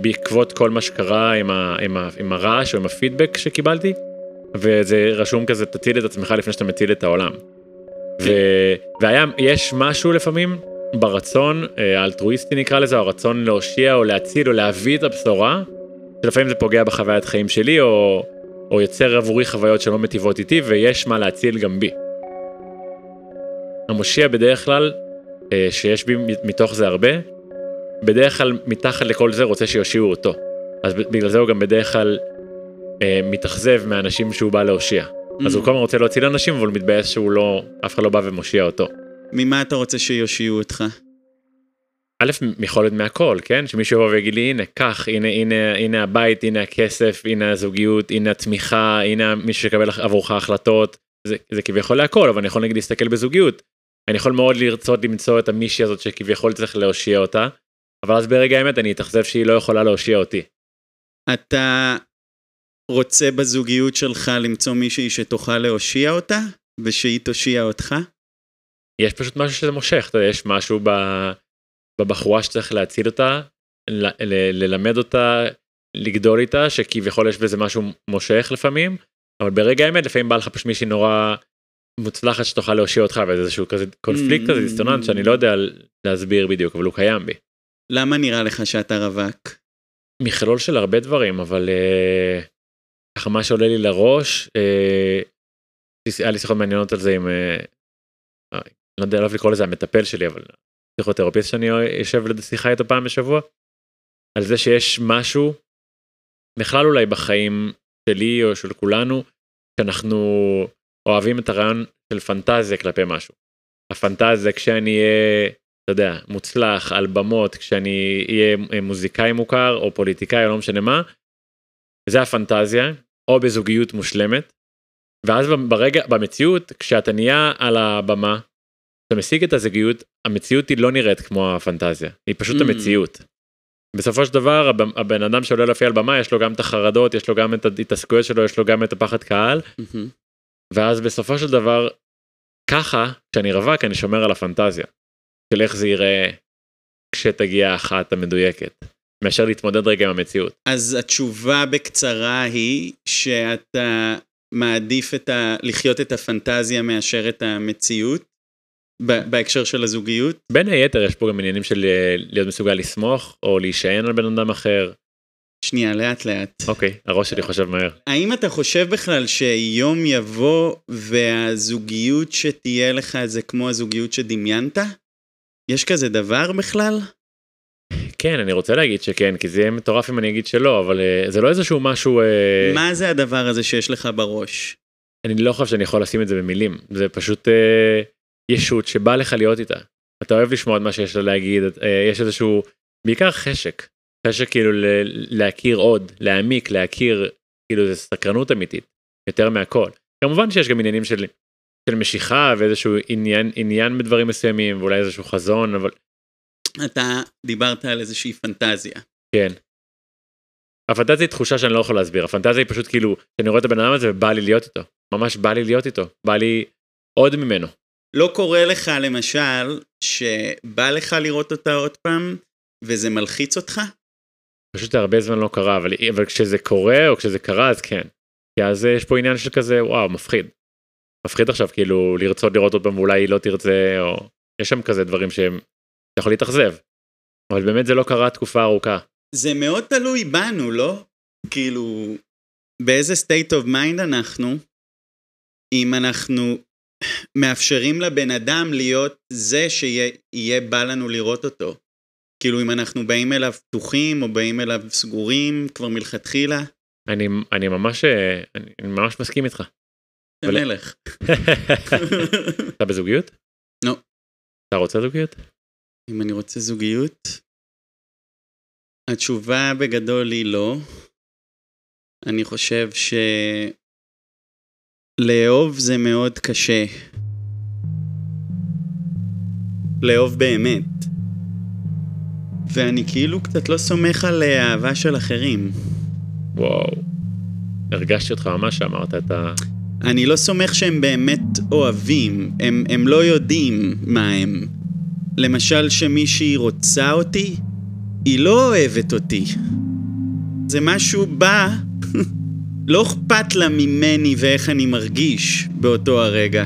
B: בעקבות כל מה שקרה עם, ה, עם, ה, עם הרעש או עם הפידבק שקיבלתי, וזה רשום כזה תציל את עצמך לפני שאתה מציל את העולם. ו, והיה, יש משהו לפעמים ברצון אה, האלטרואיסטי נקרא לזה, או הרצון להושיע או להציל או להביא את הבשורה, שלפעמים זה פוגע בחוויית חיים שלי או, או יוצר עבורי חוויות שלא מטיבות איתי ויש מה להציל גם בי. המושיע בדרך כלל, אה, שיש בי מתוך זה הרבה, בדרך כלל מתחת לכל זה רוצה שיושיעו אותו. אז בגלל זה הוא גם בדרך כלל אה, מתאכזב מאנשים שהוא בא להושיע. אז
A: Mm.
B: הוא כל הזמן רוצה להציל אנשים אבל הוא מתבאס שהוא לא, אף אחד לא בא ומושיע אותו.
A: ממה אתה רוצה שיושיעו אותך?
B: א', יכול להיות מהכל, כן? שמישהו יבוא ויגיד לי, הנה, קח, הנה, הנה, הנה הבית, הנה הכסף, הנה הזוגיות, הנה התמיכה, הנה מי שיקבל עבורך החלטות. זה, זה כביכול להכל, אבל אני יכול נגיד להסתכל בזוגיות. אני יכול מאוד לרצות למצוא את המישהי הזאת שכביכול צריך להושיע אותה, אבל אז ברגע האמת אני אתאכזב שהיא לא יכולה להושיע אותי.
A: אתה רוצה בזוגיות שלך למצוא מישהי שתוכל להושיע אותה, ושהיא תושיע אותך?
B: יש פשוט משהו שזה מושך, אתה יודע, יש משהו ב, בבחורה שצריך להציל אותה, ל, ל, ללמד אותה, לגדול איתה, שכביכול יש בזה משהו מושך לפעמים, אבל ברגע האמת לפעמים בא לך פשוט מישהי נורא מוצלחת שתוכל להושיע אותך וזה איזשהו כזה קונפליקט כזה, דיסטוננט שאני לא יודע להסביר בדיוק, אבל הוא קיים בי.
A: למה נראה לך שאתה רווק?
B: מכלול של הרבה דברים, אבל אה, ככה מה שעולה לי לראש, אה, היה לי שיחות מעניינות על זה עם, אה, לא יודע, לא אוהב לקרוא לזה המטפל שלי, אבל פסיכותרפיסט שאני יושב לשיחה איתו פעם בשבוע, על זה שיש משהו, בכלל אולי בחיים שלי או של כולנו, שאנחנו אוהבים את הרעיון של פנטזיה כלפי משהו. הפנטזיה כשאני אהיה, אתה יודע, מוצלח על במות, כשאני אהיה מוזיקאי מוכר או פוליטיקאי או לא משנה מה, זה הפנטזיה, או בזוגיות מושלמת, ואז ברגע, במציאות, כשאתה נהיה על הבמה, אתה משיג את הזוגיות, המציאות היא לא נראית כמו הפנטזיה, היא פשוט
A: Mm.
B: המציאות. בסופו של דבר הבן- הבן אדם שעולה להופיע על במה יש לו גם את החרדות, יש לו גם את ההתעסקויות שלו, יש לו גם את הפחד קהל,
A: מהמם.
B: ואז בסופו של דבר, ככה, כשאני רווק אני שומר על הפנטזיה, של איך זה ייראה כשתגיע האחת המדויקת. מאשר להתמודד רגע עם המציאות.
A: אז התשובה בקצרה היא שאתה מעדיף את ה... לחיות את הפנטזיה מאשר את המציאות, ב- בהקשר של הזוגיות.
B: בין היתר יש פה גם עניינים של אה, להיות מסוגל לסמוך או להישען על בן אדם אחר.
A: שנייה, לאט לאט.
B: אוקיי, הראש שלי חושב מהר.
A: האם אתה חושב בכלל שיום יבוא והזוגיות שתהיה לך זה כמו הזוגיות שדמיינת? יש כזה דבר בכלל?
B: כן, אני רוצה להגיד שכן, כי זה יהיה מטורף אם אני אגיד שלא, אבל אה, זה לא איזשהו משהו... אה,
A: מה זה הדבר הזה שיש לך בראש?
B: אני לא חושב שאני יכול לשים את זה במילים. זה פשוט אה, ישות שבא לך להיות איתה. אתה אוהב לשמוע את מה שיש לה להגיד, אה, יש איזשהו, בעיקר חשק. חשק כאילו ל- להכיר עוד, להעמיק, להכיר, כאילו זה סקרנות אמיתית, יותר מהכל. כמובן שיש גם עניינים של, של משיכה ואיזשהו עניין, עניין בדברים מסוימים ואולי איזשהו חזון, אבל
A: אתה דיברת על איזושהי פנטזיה.
B: כן. הפנטזיה היא תחושה שאני לא יכול להסביר, הפנטזיה היא פשוט כאילו, שאני רואה את הבן אדם הזה ובא לי להיות איתו. ממש בא לי להיות איתו, בא לי עוד ממנו.
A: לא קורה לך למשל שבא לך לראות אותה עוד פעם וזה מלחיץ אותך?
B: פשוט הרבה זמן לא קרה, אבל, אבל כשזה קורה או כשזה קרה אז כן. כי אז יש פה עניין של כזה, וואו, מפחיד. מפחיד עכשיו כאילו לרצות לראות עוד פעם ואולי היא לא תרצה, או יש שם כזה דברים שהם, אתה יכול להתאכזב. אבל באמת זה לא קרה תקופה ארוכה.
A: זה מאוד תלוי בנו, לא? כאילו, באיזה state of mind אנחנו, אם אנחנו מאפשרים לבן אדם להיות זה שיהיה בא לנו לראות אותו. כאילו, אם אנחנו באים אליו פתוחים או באים אליו סגורים כבר מלכתחילה,
B: אני, אני ממש, אה, אני, אני ממש מסכים איתך.
A: מלך. [laughs]
B: אתה בזוגיות?
A: לא.
B: אתה רוצה זוגיות?
A: אם אני רוצה זוגיות? התשובה בגדול היא לא. אני חושב ש... לאהוב זה מאוד קשה. לאהוב באמת. ואני כאילו קצת לא סומך על אה, אהבה של אחרים.
B: וואו. הרגשתי אותך ממש שאמרת את ה...
A: אני לא סומך שהם באמת אוהבים, הם, הם לא יודעים מה הם. למשל שמישהי רוצה אותי, היא לא אוהבת אותי. זה משהו בא, לא אכפת לה ממני ואיך אני מרגיש באותו הרגע.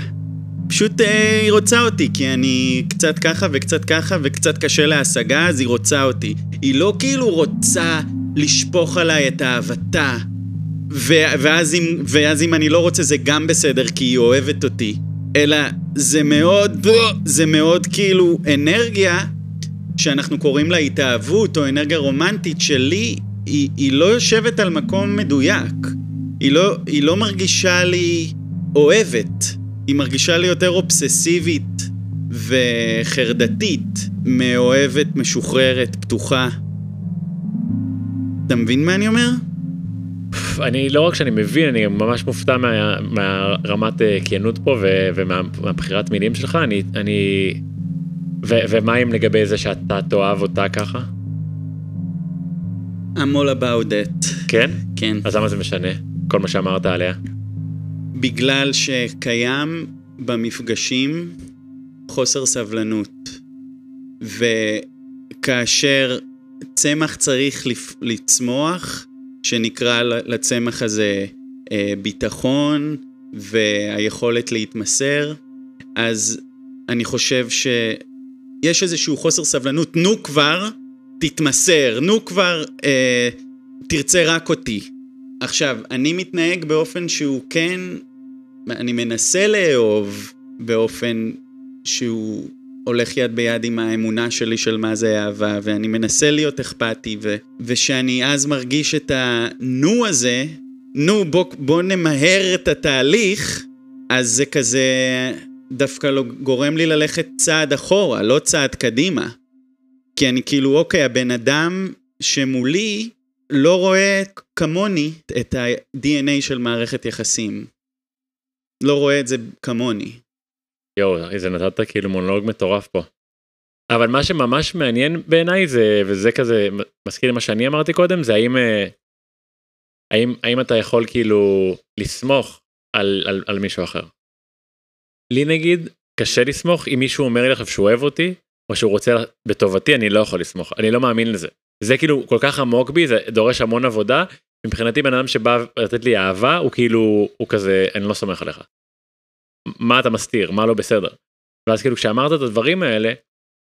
A: פשוט אה, היא רוצה אותי, כי אני קצת ככה וקצת ככה וקצת קשה להשגה, אז היא רוצה אותי. היא לא כאילו רוצה לשפוך עליי את אהבתה, ו- ואז, אם, ואז אם אני לא רוצה זה גם בסדר כי היא אוהבת אותי, אלא זה מאוד, זה מאוד כאילו אנרגיה שאנחנו קוראים לה התאהבות או אנרגיה רומנטית שלי, היא, היא לא יושבת על מקום מדויק. היא לא, היא לא מרגישה לי אוהבת, היא מרגישה לי יותר אובססיבית וחרדתית מאוהבת, משוחררת, פתוחה. אתה מבין מה אני אומר?
B: אני לא רק שאני מבין, אני ממש מופתע מה, מהרמת אה, כנות פה ו- ומהבחירת מילים שלך, אני... אני... ו- ומה אם לגבי זה שאתה תאהב אותה ככה?
A: I'm all about that.
B: כן?
A: כן.
B: אז למה זה משנה? כל מה שאמרת עליה?
A: בגלל שקיים במפגשים חוסר סבלנות. וכאשר צמח צריך לפ- לצמוח, שנקרא לצמח הזה אה, ביטחון והיכולת להתמסר, אז אני חושב שיש איזשהו חוסר סבלנות. נו כבר, תתמסר, נו כבר, אה, תרצה רק אותי. עכשיו, אני מתנהג באופן שהוא כן, אני מנסה לאהוב באופן שהוא הולך יד ביד עם האמונה שלי של מה זה אהבה, ואני מנסה להיות אכפתי, ו- ושאני אז מרגיש את הנו הזה, נו בוא, בוא נמהר את התהליך, אז זה כזה דווקא לא גורם לי ללכת צעד אחורה, לא צעד קדימה. כי אני כאילו, אוקיי, הבן אדם שמולי לא רואה כמוני את ה-DNA של מערכת יחסים. לא רואה את זה כמוני.
B: יואו, איזה נתת כאילו מונולוג מטורף פה. אבל מה שממש מעניין בעיניי זה, וזה כזה מזכיר למה שאני אמרתי קודם, זה האם, אה, האם, האם אתה יכול כאילו לסמוך על, על, על מישהו אחר. לי נגיד, קשה לסמוך אם מישהו אומר לי עכשיו שהוא אוהב אותי, או שהוא רוצה בטובתי, אני לא יכול לסמוך, אני לא מאמין לזה. זה כאילו כל כך עמוק בי, זה דורש המון עבודה. מבחינתי בן אדם שבא לתת לי אהבה, הוא כאילו, הוא כזה, אני לא סומך עליך. מה אתה מסתיר? מה לא בסדר? ואז כאילו כשאמרת את הדברים האלה,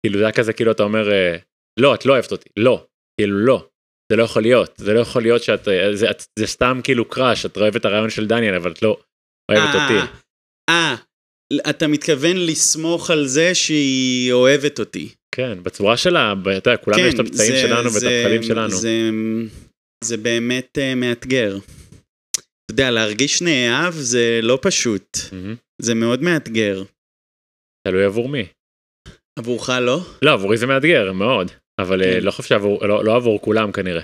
B: כאילו זה היה כזה כאילו אתה אומר, אה, לא, את לא אוהבת אותי, לא, כאילו לא. זה לא יכול להיות, זה לא יכול להיות שאת, אה, זה, את, זה סתם כאילו קראש, את אוהבת את הרעיון של דניאל, אבל את לא אוהבת
A: אה,
B: אותי.
A: אה, אתה מתכוון לסמוך על זה שהיא אוהבת אותי.
B: כן, בצורה שלה, אתה יודע, כולנו יש את הפצעים
A: כן, זה-
B: שלנו ואת הפחדים שלנו.
A: זה, זה באמת uh, מאתגר. אתה יודע, להרגיש נאהב זה לא פשוט.
B: מהמם.
A: זה מאוד מאתגר.
B: תלוי עבור מי.
A: עבורך לא?
B: לא, עבורי זה מאתגר, מאוד. אבל אה,
A: כן.
B: לא חושב שעבור, לא, לא עבור כולם כנראה.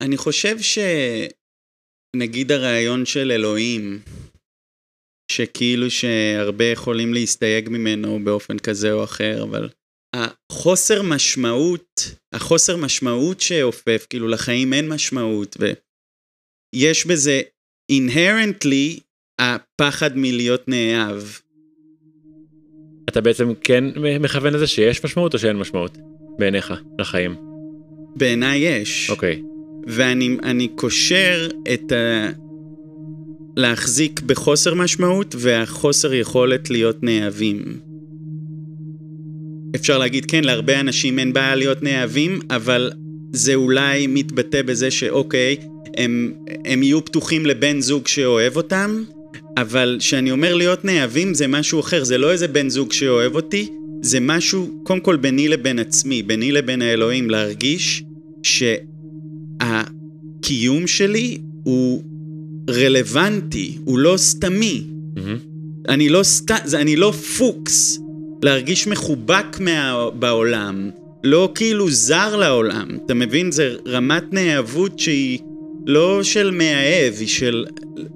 A: אני חושב שנגיד הרעיון של אלוהים, שכאילו שהרבה יכולים להסתייג ממנו באופן כזה או אחר, אבל החוסר משמעות, החוסר משמעות שאופף, כאילו לחיים אין משמעות, ויש בזה inherently הפחד מלהיות נאהב.
B: אתה בעצם כן מכוון לזה שיש משמעות או שאין משמעות בעיניך לחיים.
A: בעיניי יש.
B: אוקיי.
A: ואני אני קושר את ה... להחזיק בחוסר משמעות והחוסר יכולת להיות נאהבים. אפשר להגיד, כן, להרבה אנשים אין בעיה להיות נאהבים, אבל זה אולי מתבטא בזה שאוקיי, הם, הם יהיו פתוחים לבן זוג שאוהב אותם, אבל כשאני אומר להיות נאהבים זה משהו אחר, זה לא איזה בן זוג שאוהב אותי, זה משהו, קודם כל ביני לבין עצמי, ביני לבין האלוהים, להרגיש שהקיום שלי הוא רלוונטי, הוא לא סתמי.
B: מהמם.
A: אני לא סת... אני לא פוקס. להרגיש מחובק מה... בעולם, לא כאילו זר לעולם. אתה מבין? זה רמת נאהבות שהיא לא של מאהב, היא של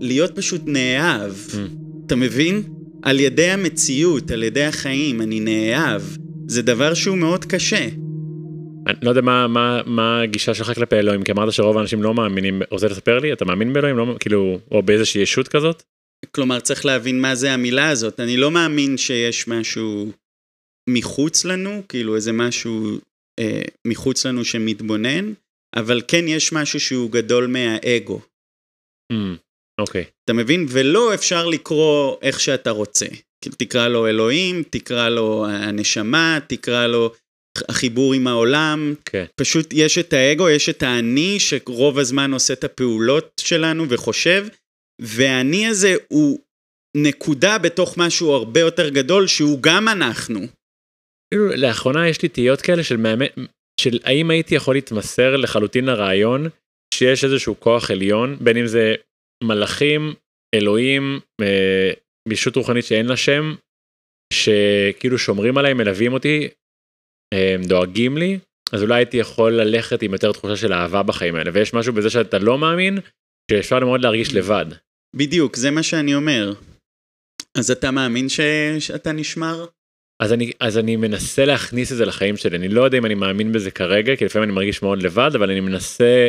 A: להיות פשוט נאהב.
B: Mm.
A: אתה מבין? על ידי המציאות, על ידי החיים, אני נאהב. זה דבר שהוא מאוד קשה.
B: אני לא יודע מה, מה, מה הגישה שלך כלפי אלוהים, כי אמרת שרוב האנשים לא מאמינים, רוצה לספר לי? אתה מאמין באלוהים? לא, כאילו, או באיזושהי ישות כזאת?
A: כלומר, צריך להבין מה זה המילה הזאת. אני לא מאמין שיש משהו מחוץ לנו, כאילו איזה משהו אה, מחוץ לנו שמתבונן, אבל כן יש משהו שהוא גדול מהאגו.
B: אוקיי.
A: אתה מבין? ולא אפשר לקרוא איך שאתה רוצה. כאילו, תקרא לו אלוהים, תקרא לו הנשמה, תקרא לו החיבור עם העולם.
B: כן.
A: פשוט יש את האגו, יש את האני שרוב הזמן עושה את הפעולות שלנו וחושב, והאני הזה הוא נקודה בתוך משהו הרבה יותר גדול שהוא גם אנחנו.
B: כאילו, לאחרונה יש לי תהיות כאלה של מאמן, של האם הייתי יכול להתמסר לחלוטין לרעיון שיש איזשהו כוח עליון, בין אם זה מלאכים, אלוהים, אה, בישות רוחנית שאין לה שם, שכאילו שומרים עליי, מלווים אותי, אה, דואגים לי, אז אולי הייתי יכול ללכת עם יותר תחושה של אהבה בחיים האלה, ויש משהו בזה שאתה לא מאמין, שאפשר מאוד להרגיש לבד.
A: בדיוק, זה מה שאני אומר. אז אתה מאמין ש... שאתה נשמר?
B: אז אני, אז אני מנסה להכניס את זה לחיים שלי, אני לא יודע אם אני מאמין בזה כרגע, כי לפעמים אני מרגיש מאוד לבד, אבל אני מנסה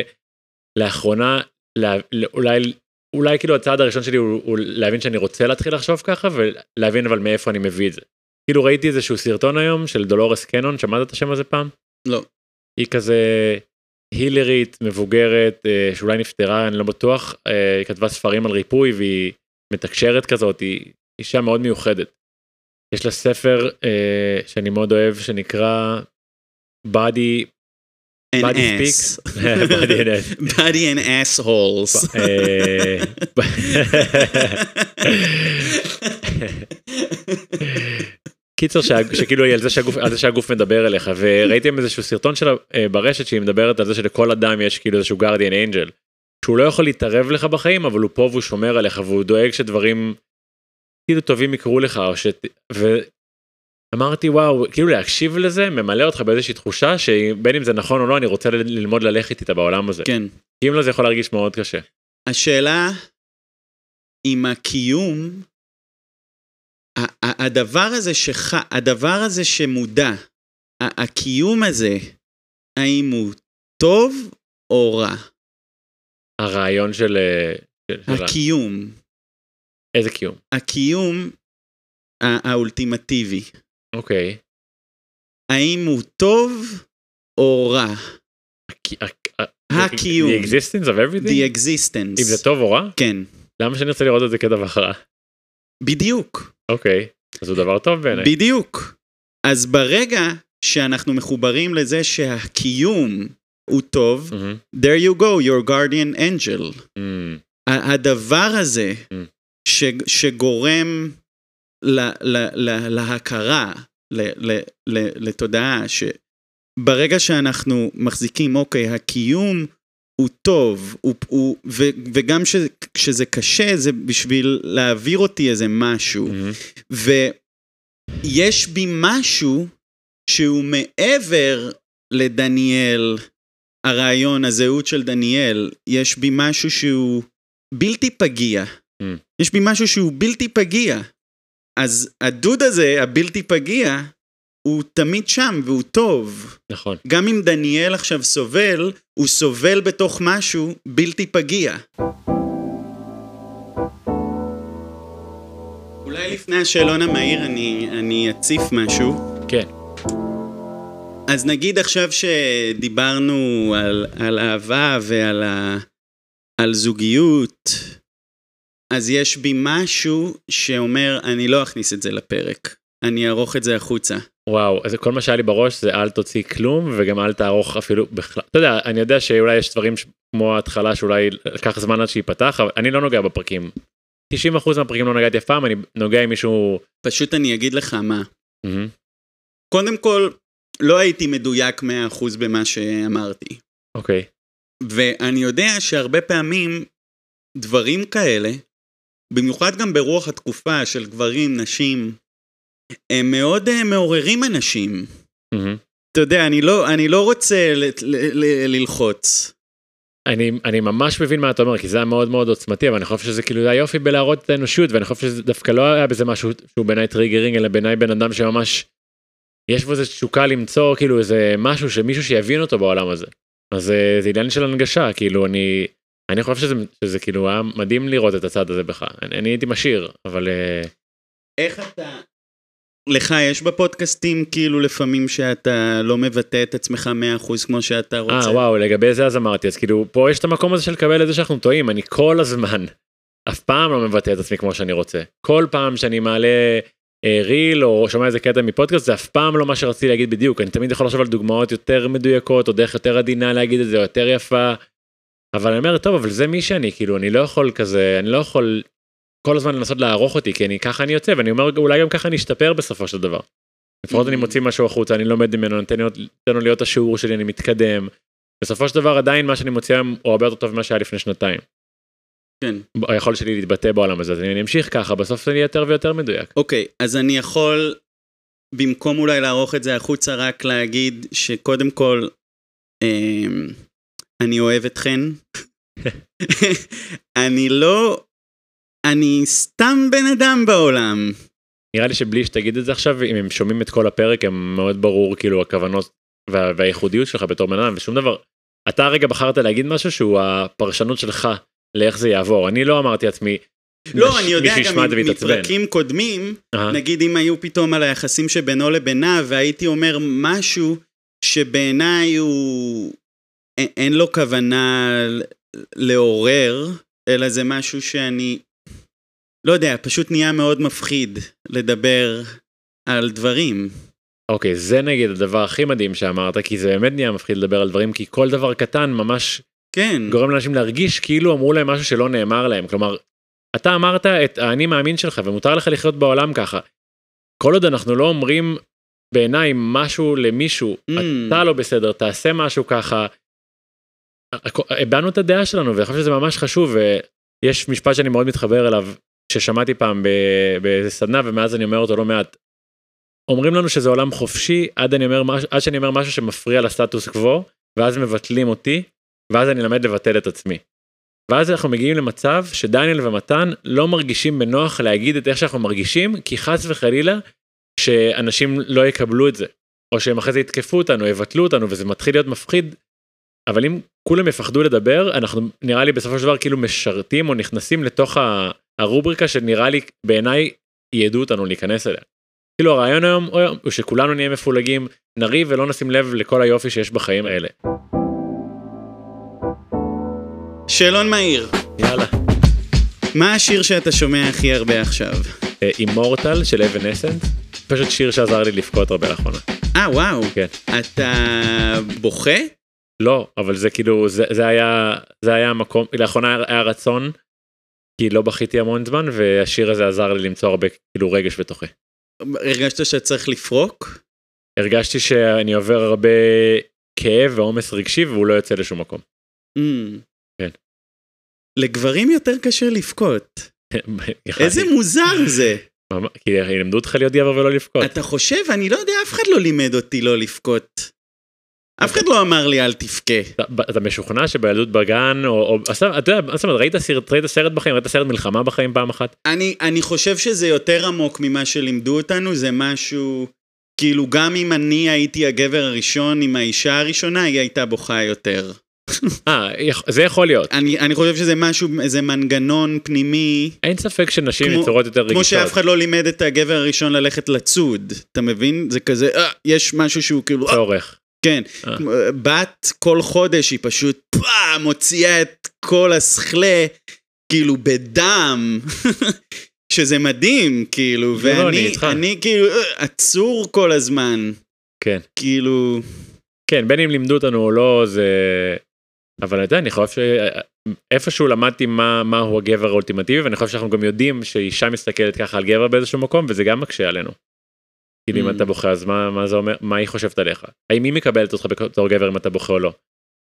B: לאחרונה, לה, אולי, אולי כאילו הצעד הראשון שלי הוא, הוא להבין שאני רוצה להתחיל לחשוב ככה, ולהבין אבל מאיפה אני מביא את זה. כאילו ראיתי איזשהו סרטון היום של דולורס קנון, שמעת את השם הזה פעם?
A: לא.
B: היא כזה הילרית, מבוגרת, אה, שאולי נפטרה, אני לא בטוח, אה, היא כתבה ספרים על ריפוי והיא מתקשרת כזאת, היא אישה מאוד מיוחדת. יש לה ספר אה, שאני מאוד אוהב שנקרא Body, Body
A: ass.
B: Speaks. [laughs] Body and Ass.
A: Body and assholes.
B: אה, [laughs] קיצר שכאילו היא על זה שהגוף על זה שהגוף מדבר אליך וראיתם איזשהו סרטון שלה אה, ברשת שהיא מדברת על זה שלכל אדם יש כאילו איזשהו גרדיאן אנג'ל. שהוא לא יכול להתערב לך בחיים אבל הוא פה והוא שומר עליך והוא דואג שדברים כאילו טובים יקרו לך או ש... ואמרתי וואו כאילו להקשיב לזה ממלא אותך באיזושהי תחושה שבין אם זה נכון או לא אני רוצה ללמוד ללכת איתה בעולם הזה.
A: כן.
B: כי אם לא זה יכול להרגיש מאוד קשה.
A: השאלה אם הקיום, הדבר הזה שח... הדבר הזה שמודע, הקיום הזה, האם הוא טוב או רע?
B: הרעיון של... אה, של-
A: הקיום.
B: איזה קיום?
A: הקיום ה- האולטימטיבי.
B: אוקיי.
A: האם הוא טוב או רע? הקיום.
B: The existence of everything?
A: the existence.
B: אם זה טוב או רע?
A: כן,
B: למה שאני רוצה לראות את זה כדבר רע?
A: בדיוק,
B: אוקיי, אז הוא דבר טוב בעיניי.
A: בדיוק. אז ברגע שאנחנו מחוברים לזה שהקיום הוא טוב,
B: מהמם,
A: there you go, your guardian angel. ה- הדבר הזה
B: Mm.
A: ש, שגורם ל, ל, ל, להכרה, ל, ל, ל, לתודעה, שברגע שאנחנו מחזיקים, אוקיי, הקיום הוא טוב, הוא, הוא, ו, וגם ש, כשזה קשה, זה בשביל להעביר אותי איזה משהו.
B: מהמם.
A: ויש בי משהו שהוא מעבר לדניאל, הרעיון, הזהות של דניאל, יש בי משהו שהוא בלתי פגיע.
B: Mm.
A: יש בי משהו שהוא בלתי פגיע. אז הדוד הזה, הבלתי פגיע, הוא תמיד שם והוא טוב.
B: נכון.
A: גם אם דניאל עכשיו סובל, הוא סובל בתוך משהו בלתי פגיע. אולי לפני השאלון המהיר אני, אני אציף משהו.
B: כן.
A: אז נגיד עכשיו שדיברנו על, על אהבה ועל ה, על זוגיות, אז יש בי משהו שאומר, אני לא אכניס את זה לפרק. אני אערוך את זה החוצה.
B: וואו, אז כל מה שהיה לי בראש זה אל תוציא כלום וגם אל תערוך אפילו בכלל. אתה יודע, אני יודע שאולי יש דברים ש- כמו ההתחלה שאולי לקח זמן עד שייפתח, אבל אני לא נוגע בפרקים. 90% מהפרקים לא נגעתי אף פעם, אני נוגע עם מישהו...
A: פשוט אני אגיד לך מה.
B: מהמם,
A: קודם כל, לא הייתי מדויק 100% במה שאמרתי.
B: אוקיי.
A: ואני יודע שהרבה פעמים דברים כאלה, במיוחד גם ברוח התקופה של גברים, נשים, הם מאוד uh, מעוררים אנשים.
B: מהמם.
A: אתה יודע, אני לא, אני לא רוצה ל- ל- ל- ללחוץ.
B: אני, אני ממש מבין מה אתה אומר, כי זה היה מאוד מאוד עוצמתי, אבל אני חושב שזה כאילו היה יופי בלהראות את האנושות, ואני חושב שזה דווקא לא היה בזה משהו שהוא בעיניי triggering, אלא בעיניי בן אדם שממש, יש בו איזה תשוקה למצוא כאילו איזה משהו שמישהו שיבין אותו בעולם הזה. אז אה, זה עניין של הנגשה, כאילו אני, אני חושב שזה, שזה כאילו היה מדהים לראות את הצד הזה בך. אני, אני הייתי משאיר, אבל אה,
A: איך אתה... לך יש בפודקאסטים כאילו לפעמים שאתה לא מבטא את עצמך 100% כמו שאתה רוצה?
B: אה וואו לגבי זה אז אמרתי אז כאילו פה יש את המקום הזה של לקבל את זה שאנחנו טועים אני כל הזמן [laughs] אף פעם לא מבטא את עצמי כמו שאני רוצה כל פעם שאני מעלה אה, ריל או שומע איזה קטע מפודקאסט זה אף פעם לא מה שרציתי להגיד בדיוק אני תמיד יכול לחשוב על דוגמאות יותר מדויקות או דרך יותר עדינה להגיד את זה או יותר יפה. אבל אני אומר טוב אבל זה מי שאני כאילו אני לא יכול כזה אני לא יכול כל הזמן לנסות לערוך אותי כי אני ככה אני יוצא ואני אומר אולי גם ככה אני אשתפר בסופו של דבר. לפחות אני מוציא משהו החוצה אני לומד ממנו נותן לו- להיות השיעור שלי אני מתקדם. בסופו של דבר עדיין מה שאני מוציא היום הוא הרבה יותר טוב ממה שהיה לפני שנתיים.
A: כן.
B: היכולת שלי להתבטא בעולם הזה אז אני אמשיך ככה בסוף זה יהיה יותר ויותר מדויק.
A: אוקיי, אז אני יכול, במקום אולי לערוך את זה החוצה, רק להגיד שקודם כל, אמ, אני אוהב אתכן. אני לא... אני סתם בן אדם בעולם.
B: נראה לי שבלי שתגיד את זה עכשיו אם הם שומעים את כל הפרק הם מאוד ברור כאילו הכוונות וה, והייחודיות שלך בתור בן אדם ושום דבר. אתה רגע בחרת להגיד משהו שהוא הפרשנות שלך לאיך זה יעבור אני לא אמרתי לעצמי.
A: לא,
B: מש-
A: אני יודע גם. מפרקים קודמים,
B: אהה,
A: נגיד אם היו פתאום על היחסים שבינו לבינה, והייתי אומר משהו שבעיניי הוא... אין לו כוונה לעורר, אלא זה משהו שאני... לא יודע, פשוט נהיה מאוד מפחיד לדבר על דברים.
B: אוקיי זה נגיד הדבר הכי מדהים שאמרת כי זה באמת נהיה מפחיד לדבר על דברים כי כל דבר קטן ממש
A: כן,
B: גורם לאנשים להרגיש כאילו אמרו להם משהו שלא נאמר להם כלומר אתה אמרת את האני מאמין שלך ומותר לך לחיות בעולם ככה. כל עוד אנחנו לא אומרים בעיניי משהו למישהו
A: Mm.
B: אתה לא בסדר תעשה משהו ככה. הבענו את הדעה שלנו ואני חושב שזה ממש חשוב ויש משפט שאני מאוד מתחבר אליו ששמעתי פעם ב- באיזה סדנה ומאז אני אומר אותו לא מעט. אומרים לנו שזה עולם חופשי עד אני אומר עד שאני אומר משהו שמפריע לסטטוס קוו ואז מבטלים אותי ואז אני למד לבטל את עצמי. ואז אנחנו מגיעים למצב שדניאל ומתן לא מרגישים בנוח להגיד את איך שאנחנו מרגישים כי חס וחלילה שאנשים לא יקבלו את זה או שהם אחרי זה יתקפו אותנו יבטלו אותנו וזה מתחיל להיות מפחיד. אבל אם כולם יפחדו לדבר אנחנו נראה לי בסופו של דבר כאילו משרתים או נכנסים לתוך הרובריקה שנראה לי בעיניי ידעו אותנו להיכנס אליה. כאילו הרעיון היום הוא שכולנו נהיה מפולגים נריב ולא נשים לב לכל היופי שיש בחיים האלה.
A: שאלון מהיר.
B: יאללה.
A: מה השיר שאתה שומע הכי הרבה עכשיו?
B: אימורטל של אבן אסנס. פשוט שיר שעזר לי לבכות הרבה לאחרונה.
A: אה, וואו.
B: כן.
A: אתה בוכה?
B: לא, אבל זה כאילו, זה, זה היה, זה היה המקום, לאחרונה היה רצון, כי לא בכיתי המון זמן, והשיר הזה עזר לי למצוא הרבה כאילו רגש בתוכי.
A: הרגשת שאתה צריך לפרוק?
B: הרגשתי שאני עובר הרבה כאב ועומס רגשי והוא לא יוצא לשום מקום.
A: Mm.
B: כן.
A: לגברים יותר קשה לבכות. [laughs] איזה מוזר זה.
B: כי ילמדו אותך להיות גבר ולא לבכות.
A: אתה חושב? אני לא יודע, אף אחד לא לימד אותי לא לבכות. אף אחד לא אמר לי אל תבכה.
B: אתה- משוכנע שבילדות בגן או, אתה יודע, ראית סרט, בחיים, ראית סרט מלחמה בחיים פעם אחת?
A: אני, אני חושב שזה יותר עמוק ממה שלימדו אותנו, זה משהו, כאילו גם אם אני הייתי הגבר הראשון עם האישה הראשונה, היא הייתה בוכה יותר.
B: אה, זה יכול להיות.
A: אני, אני חושב שזה משהו, איזה מנגנון פנימי,
B: אין ספק שנשים
A: כמו-
B: יצורות יותר רגישות.
A: כמו שאף אחד לא לימד את הגבר הראשון ללכת לצוד, אתה מבין? זה כזה, אה, יש משהו שהוא כאילו, אה,
B: צורך.
A: כן,
B: אה.
A: אה, בת כל חודש היא פשוט פאה, מוציאה את כל השכלה, כאילו בדם, [laughs] שזה מדהים, כאילו,
B: לא, אני
A: ואני. אני כאילו אה, עצור כל הזמן,
B: כן.
A: כאילו,
B: כן, בין אם לימדו אותנו או לא, זה... אבל אתה יודע, אני חושב שאיפשהו למדתי מה, מהו הגבר האולטימטיבי, ואני חושב שאנחנו גם יודעים שאישה מסתכלת ככה על גבר באיזשהו מקום, וזה גם מקשה עלינו. כאילו
A: Mm.
B: אם אתה בוכה, אז מה, מה זה אומר, מה היא חושבת עליך? האם היא מקבלת אותך בתור גבר אם אתה בוכה או לא?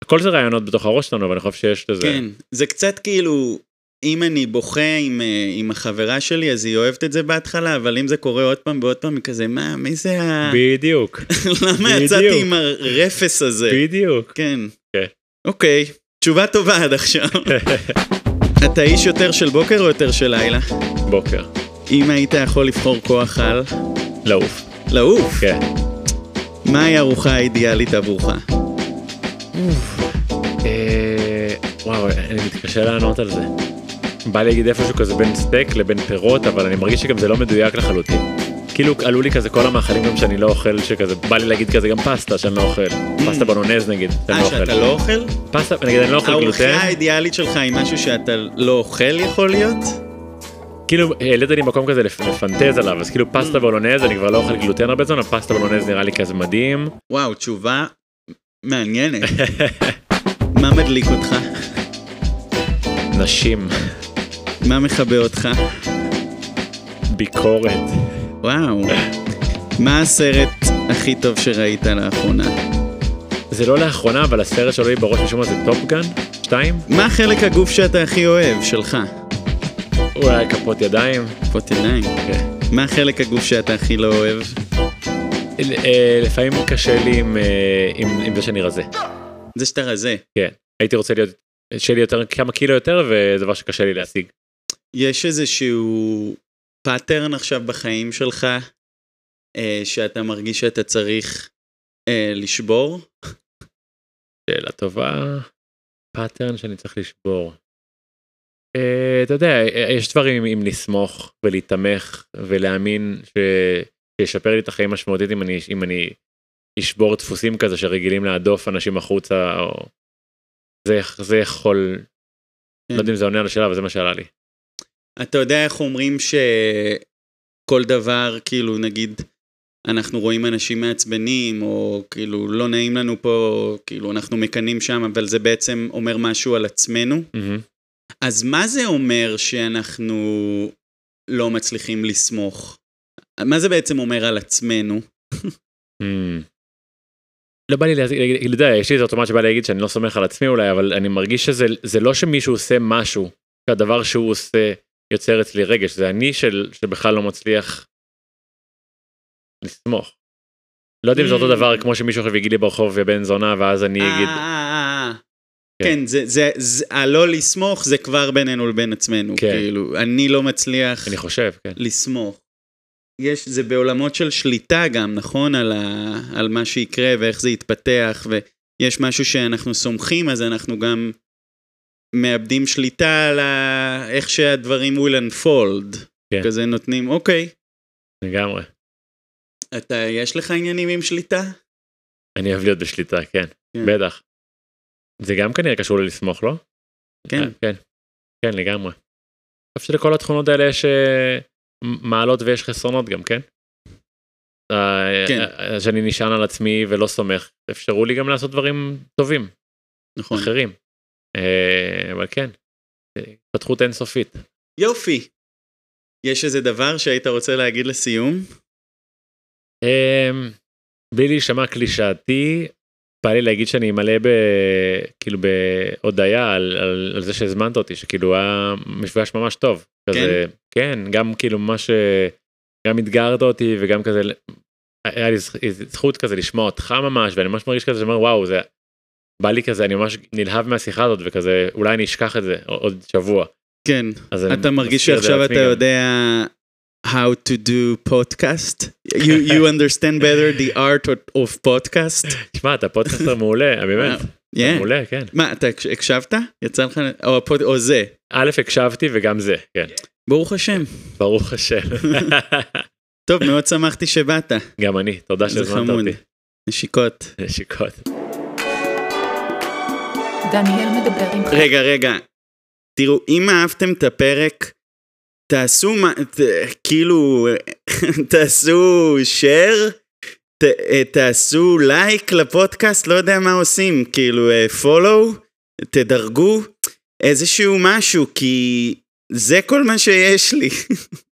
B: הכל זה רעיונות בתוך הראש שלנו, אבל אני חושב שיש לזה...
A: כן, זה קצת כאילו, אם אני בוכה עם, אה, עם החברה שלי, אז היא אוהבת את זה בהתחלה, אבל אם זה קורה עוד פעם ועוד פעם, היא כזה, מה, מי זה ה...
B: בדיוק, [laughs]
A: למה
B: בדיוק.
A: יצאתי עם הרפס הזה?
B: בדיוק.
A: כן.
B: כן.
A: אוקיי, תשובה טובה עד עכשיו. [laughs] אתה איש יותר של בוקר או יותר של לילה?
B: בוקר.
A: אם היית יכול לבחור כוח על...
B: לעוף.
A: לעוף.
B: כן.
A: מהי הארוחה האידיאלית עבורך?
B: אה, וואו, אני מתקשה לענות על זה. בא לי להגיד איפשהו כזה בין סטייק לבין פירות, אבל אני מרגיש שגם זה לא מדויק לחלוטין. כאילו עלו לי כזה כל המאכלים גם שאני לא אוכל, שכזה, בא לי להגיד כזה גם פסטה שאני לא אוכל. פסטה בונונז נגיד, שאני
A: אה,
B: לא
A: שאתה
B: אוכל.
A: לא אוכל?
B: פסטה, נגיד אני לא אוכל גלוטן.
A: האידיאלית שלך היא משהו שאתה לא אוכל יכול להיות?
B: כאילו העלית לי מקום כזה לפ- לפנטז עליו, אז כאילו פסטה בונונז, אני כבר לא אוכל גלוטן הרבה זמן, הפסטה בונונז נראה לי כזה מדהים.
A: וואו, תשובה מעניינת. [laughs] מה מדליק אותך?
B: נשים,
A: מה מכבה אותך?
B: ביקורת.
A: וואו. מה הסרט הכי טוב שראית לאחרונה?
B: זה לא לאחרונה, אבל הסרט שעולה לי בראש משום מה זה טופגן 2?
A: מה חלק הגוף שאתה הכי אוהב, שלך?
B: אולי כפות ידיים.
A: כפות עיניים.
B: כן.
A: מה חלק הגוף שאתה הכי לא אוהב?
B: אה, לפעמים קשה לי עם, אה, עם, עם זה שאני רזה.
A: זה שאתה רזה.
B: כן. הייתי רוצה להיות, שיהיה לי יותר, כמה קילו יותר, וזה דבר שקשה לי להשיג.
A: יש איזשהו pattern עכשיו בחיים שלך, אה, שאתה מרגיש שאתה צריך אה, לשבור?
B: שאלה טובה. pattern שאני צריך לשבור. אה, אתה יודע, אה, יש דברים עם לסמוך ולהיתמך ולהאמין. שישפר לי את החיים משמעותית אם אני, אם אני אשבור דפוסים כזה שרגילים להדוף אנשים החוצה, או... זה, זה יכול... לא יודע אם זה עונה על השאלה, אבל זה מה שעלה לי.
A: אתה יודע איך אומרים שכל דבר, כאילו, נגיד, אנחנו רואים אנשים מעצבנים, או כאילו, לא נעים לנו פה, כאילו, אנחנו מקנאים שם, אבל זה בעצם אומר משהו על עצמנו.
B: מהמם.
A: אז מה זה אומר שאנחנו לא מצליחים לסמוך? מה זה בעצם אומר על עצמנו?
B: Mm. לא בא לי להגיד, אתה יודע, יש לי איזה אוטומט שבא להגיד שאני לא סומך על עצמי אולי, אבל אני מרגיש שזה זה לא שמישהו עושה משהו, שהדבר שהוא עושה יוצר אצלי רגש, זה אני של, שבכלל לא מצליח לסמוך. לא יודע אם זה אותו
A: Mm.
B: דבר כמו שמישהו עכשיו יגיד לי ברחוב בן זונה ואז אני אגיד,
A: אה.
B: כן.
A: כן, זה, זה, זה, הלא לסמוך זה כבר בינינו לבין עצמנו,
B: כן.
A: כאילו, אני לא מצליח
B: אני חושב, כן.
A: לסמוך. יש, זה בעולמות של שליטה גם, נכון? על, ה, על מה שיקרה ואיך זה יתפתח, ויש משהו שאנחנו סומכים, אז אנחנו גם מאבדים שליטה על ה, איך שהדברים will unfold.
B: כן.
A: כזה נותנים, אוקיי,
B: לגמרי.
A: אתה, יש לך עניינים עם שליטה?
B: אני אוהב להיות בשליטה, כן,
A: כן.
B: בטח. זה גם כנראה קשור ללסמוך, לא?
A: כן.
B: אה, כן, כן, לגמרי. אני חושב שלכל התכונות האלה יש אה, מעלות ויש חסרונות גם, כן? אה,
A: כן.
B: שאני נשען על עצמי ולא סומך, אפשרו לי גם לעשות דברים טובים,
A: נכון.
B: אחרים. אבל כן, התפתחות אינסופית.
A: יופי. יש איזה דבר שהיית רוצה להגיד לסיום?
B: אמ, בלי להישמע קלישאתי, בא לי להגיד שאני מלא ב... כאילו בהודיה על, על, על זה שהזמנת אותי, שכאילו היה מפגש ממש טוב. כזה, כן, גם כאילו ממש, אה, גם אתגרת אותי וגם כזה, היה לי זכ- זכות כזה לשמוע אותך ממש, ואני ממש מרגיש כזה שאומר וואו, זה בא לי כזה, אני ממש נלהב מהשיחה הזאת, וכזה, אולי אני אשכח את זה עוד שבוע.
A: כן. אתה מרגיש שעכשיו אתה
B: גם.
A: How to do podcast? You, you [laughs] understand better the art of- podcast?
B: תשמע, אתה פודקאסטר מעולה, באמת,
A: Yeah.
B: מעולה, כן.
A: מה, אתה הקש- הקשבת? יצא לך? או, הפוד... או זה?
B: א', הקשבתי וגם זה, כן.
A: ברוך השם.
B: ברוך השם. [laughs]
A: טוב, מאוד שמחתי שבאת.
B: גם אני, תודה שהזמנת. אותי.
A: נשיקות.
B: נשיקות.
C: דניאל מדבר עם.
A: רגע, רגע. תראו, אם אהבתם את הפרק, תעשו מה, ת, כאילו, [laughs] תעשו share, ת, אה, תעשו לייק לפודקאסט, לא יודע מה עושים, כאילו, אה, follow, תדרגו, איזשהו משהו, כי זה כל מה שיש לי. [laughs]